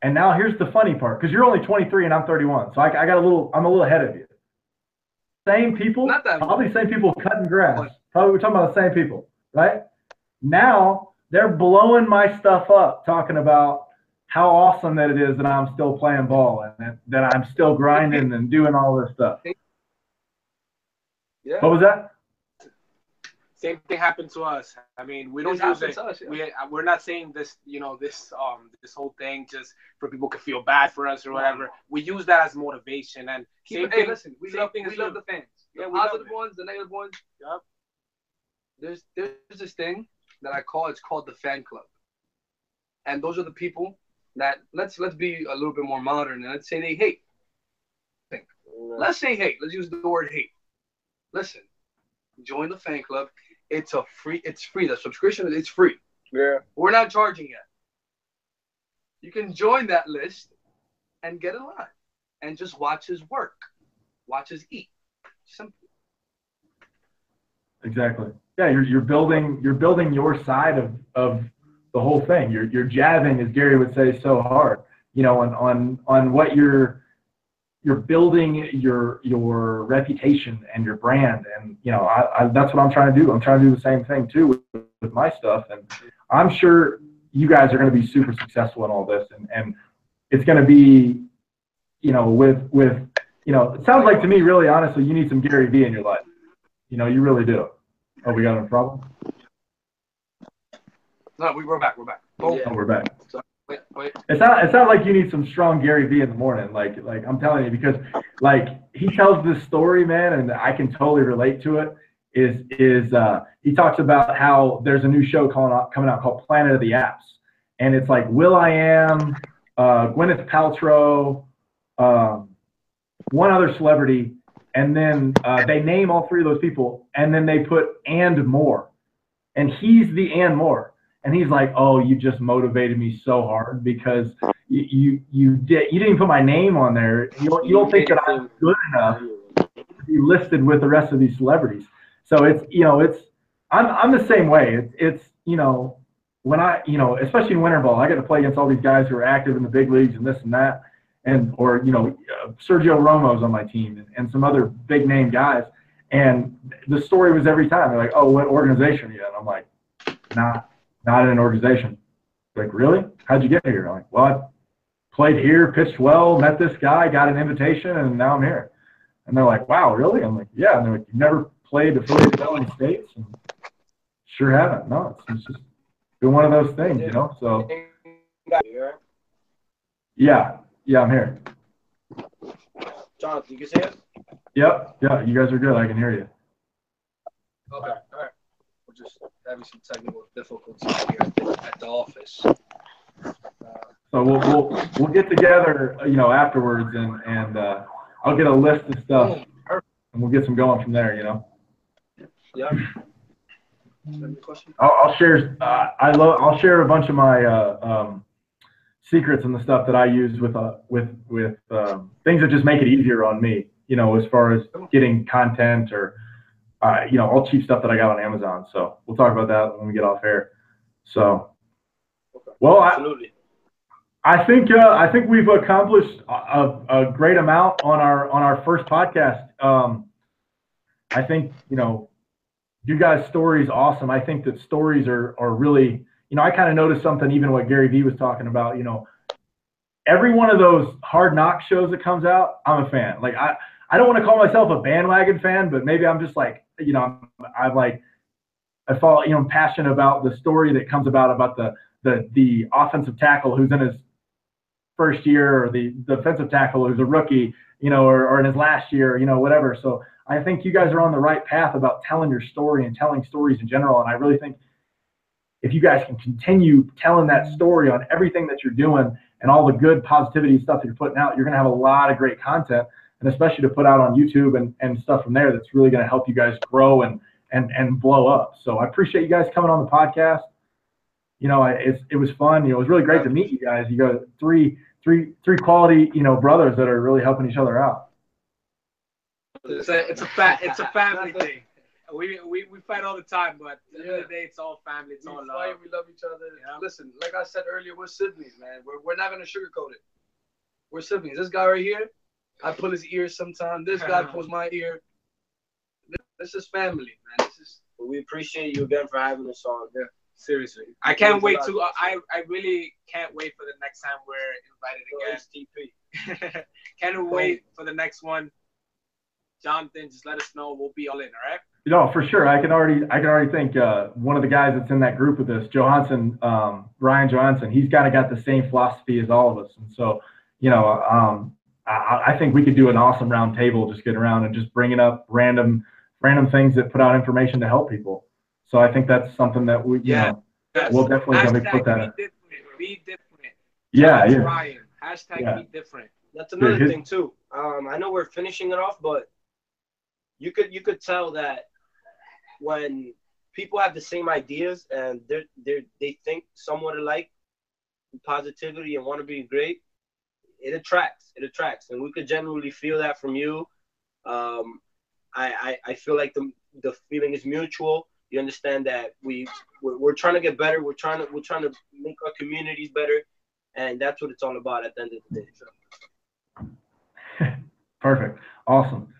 And now here's the funny part, because you're only 23 and I'm 31, so I, I, got a little, I'm a little ahead of you. Same people, Not that probably same people cutting grass. Probably we're talking about the same people, right? Now they're blowing my stuff up, talking about how awesome that it is that I'm still playing ball and that, that I'm still grinding and doing all this stuff. Yeah. What was that? Same thing happened to us. I mean, we don't use it. Us, yeah. We we're not saying this, you know, this um this whole thing just for people to feel bad for us or whatever. We use that as motivation and Keep same it, thing. Hey, listen, we love we love the fans. Yeah, the positive ones, the negative ones. Yep there's there's this thing that I call it's called the fan club, and those are the people that let's let's be a little bit more modern and let's say they hate. Think. Let's say hate. Let's use the word hate. Listen, join the fan club. It's a free. It's free. The subscription it's free. Yeah. We're not charging yet. You can join that list and get in line and just watch his work, watch his eat. Simple. Exactly yeah, you're, you're building you're building your side of, of the whole thing. You're you're jabbing, as Gary would say, so hard, you know, on on on what you're you're building your your reputation and your brand, and you know, I, I, that's what I'm trying to do. I'm trying to do the same thing too with, with my stuff, and I'm sure you guys are going to be super successful in all this, and and it's going to be, you know, with with you know, it sounds like to me, really honestly, you need some Gary Vee in your life. You know, you really do. Oh, we got a problem? No, we, we're back. We're back. Oh, yeah. oh we're back. So, It's not. It's not like you need some strong Gary Vee in the morning. Like, like I'm telling you, because like he tells this story, man, and I can totally relate to it. Is is uh, he talks about how there's a new show coming out, coming out called Planet of the Apps, and it's like will.i.am, uh, Gwyneth Paltrow, um, one other celebrity, and then uh, they name all three of those people, and then they put and more, and he's the and more, And he's like, "Oh, you just motivated me so hard because you you, you did you didn't even put my name on there. You don't, you don't think that I'm good enough to be listed with the rest of these celebrities. So it's you know it's I'm I'm the same way. It's it's you know when I you know especially in winter ball, I get to play against all these guys who are active in the big leagues and this and that, and or you know Sergio Romo's on my team and, and some other big name guys. And the story was every time they're like, "Oh, what organization are you?" And I'm like, "Not not in an organization." Like, really? How'd you get here? I'm like, well, I played here, pitched well, met this guy, got an invitation, and now I'm here. And they're like, wow, really? I'm like, yeah. And they're like, you never played affiliated selling states? And sure haven't. No, it's, it's just been one of those things, you know? So, yeah, yeah, I'm here. Jonathan, you can say it? Yep, yeah, you guys are good. I can hear you. Okay, all right. We're just having some technical difficulties here at the, at the office. Uh, So we'll, we'll, we'll get together, you know, afterwards and, and, uh, I'll get a list of stuff and we'll get some going from there, you know? Yeah. I'll, I'll share. Uh, I love. I'll share a bunch of my uh, um, secrets and the stuff that I use with uh, with with um, things that just make it easier on me. You know, as far as getting content or uh, you know all cheap stuff that I got on Amazon. So we'll talk about that when we get off air. So, well, I, I think uh, I think we've accomplished a, a great amount on our on our first podcast. Um, I think you know you guys' stories awesome. I think that stories are are really you know I kind of noticed something even what Gary Vee was talking about. You know, every one of those hard knock shows that comes out, I'm a fan. Like I I don't want to call myself a bandwagon fan, but maybe I'm just like you know I'm, like I fall, you know I'm passionate about the story that comes about about the the the offensive tackle who's in his first year or the defensive tackle who's a rookie, you know, or, or in his last year, you know, whatever. So I think you guys are on the right path about telling your story and telling stories in general. And I really think if you guys can continue telling that story on everything that you're doing and all the good positivity stuff that you're putting out, you're going to have a lot of great content and especially to put out on YouTube and, and stuff from there that's really going to help you guys grow and, and, and blow up. So I appreciate you guys coming on the podcast. You know, I- it's, it was fun. You know, it was really great to meet you guys. You got three, three, three quality, you know, brothers that are really helping each other out. It's a it's a fa- it's a family thing. We, we we fight all the time, but at the end of the day, it's all family. It's We all fight, love. we love each other. Yeah. Listen, like I said earlier, we're siblings, man. We're, we're not gonna sugarcoat it. We're siblings. This guy right here, I pull his ear sometimes. This guy <laughs> pulls my ear. This, this is family, man. This is But we appreciate you again for having us on. Seriously, I can't wait to. I I really can't wait for the next time we're invited STP. again. <laughs> can't wait for the next one. Jonathan, just let us know. We'll be all in. All right. You know, for sure. I can already, I can already think uh, one of the guys that's in that group with us, Johansson, um, Ryan Johansson. He's kind of got the same philosophy as all of us, and so, you know, um, I, I think we could do an awesome round table, just get around and just bringing up random, random things that put out information to help people. So I think that's something that we, you Yeah. know, we'll definitely gonna Hashtag put that. in. Be different. Be different. Yeah, That's yeah, Ryan. Hashtag Yeah. be different. That's another his- thing too. Um, I know we're finishing it off, but you could you could tell that when people have the same ideas and they're they they think somewhat alike, positivity and want to be great, it attracts. It attracts, and we could genuinely feel that from you. Um, I, I I feel like the the feeling is mutual. You understand that we we're, we're trying to get better. We're trying to we're trying to make our communities better, and that's what it's all about at the end of the day. <laughs> Perfect. Awesome.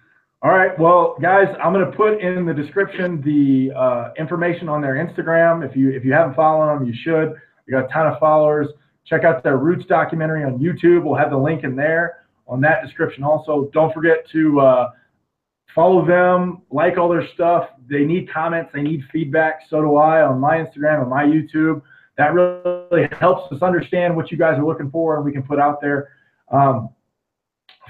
All right. Well, guys, I'm going to put in the description the uh, information on their Instagram. If you if you haven't followed them, you should. We got a ton of followers. Check out their Roots documentary on YouTube. We'll have the link in there on that description. Also, don't forget to uh, follow them, like all their stuff. They need comments. They need feedback. So do I on my Instagram and my YouTube. That really helps us understand what you guys are looking for, and we can put out there. Um,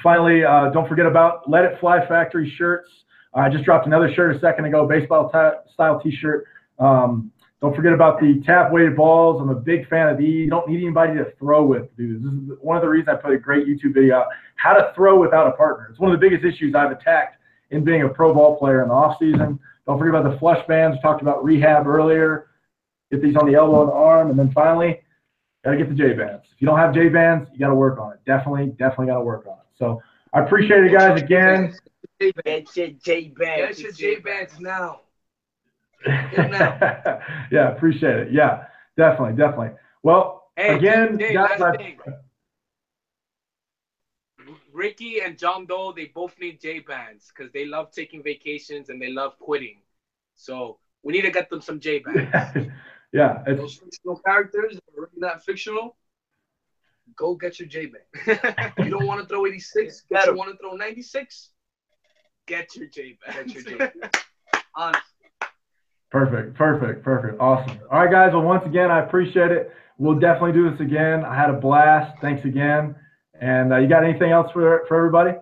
Finally, uh, don't forget about Let It Fly Factory shirts. I just dropped another shirt a second ago, baseball style T-shirt. Um, don't forget about the tap weighted balls. I'm a big fan of these. You don't need anybody to throw with, dude. This is one of the reasons I put a great YouTube video out. How to throw without a partner. It's one of the biggest issues I've attacked in being a pro ball player in the off season. Don't forget about the flush bands. We talked about rehab earlier. get these on the elbow and the arm, and then finally, gotta get the J bands. If you don't have J bands, you gotta work on it. Definitely, definitely gotta work on it. So I appreciate it, guys. Again. Get your J bands. Get your J bands now. <laughs> yeah, appreciate it. Yeah, definitely, definitely. Well, Hey, again, Dave, guys, last I- thing. Ricky and John Doe, they both need J bands because they love taking vacations and they love quitting. So we need to get them some J <laughs> bands. yeah, it's Those fictional characters that are really not fictional. Go get your J band. <laughs> You don't want to throw 86, but you want to throw 96. get your J bands. Get your J bands. Honest. Perfect, perfect, perfect. Awesome. All right, guys. Well, once again, I appreciate it. We'll definitely do this again. I had a blast. Thanks again. And uh, you got anything else for for everybody?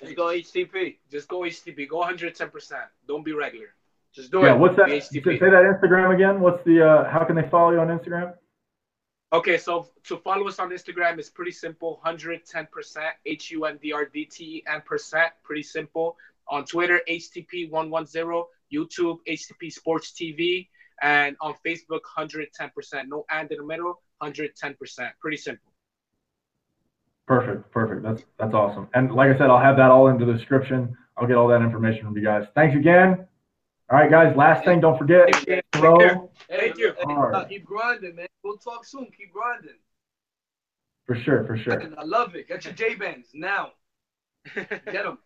Let's go HTP. Just go HTP. Go 110%. Don't be regular. Just do Yeah. it. What's that? Say that Instagram again. What's the? Uh, how can they follow you on Instagram? Okay, so to follow us on Instagram is pretty simple 110%, H U N D R D T E N percent. Pretty simple. On Twitter, HTP110, YouTube, HTP Sports TV, and on Facebook, 110%. No and in the middle, 110%. Pretty simple. Perfect, perfect. That's that's awesome. And like I said, I'll have that all in the description. I'll get all that information from you guys. Thanks again. All right, guys. Last thing, don't forget. Take care. Take Throw Thank you. hey, All right. uh, keep grinding, man. We'll talk soon. Keep grinding. for sure, for sure. I love it. Get your J bands now. <laughs> Get them.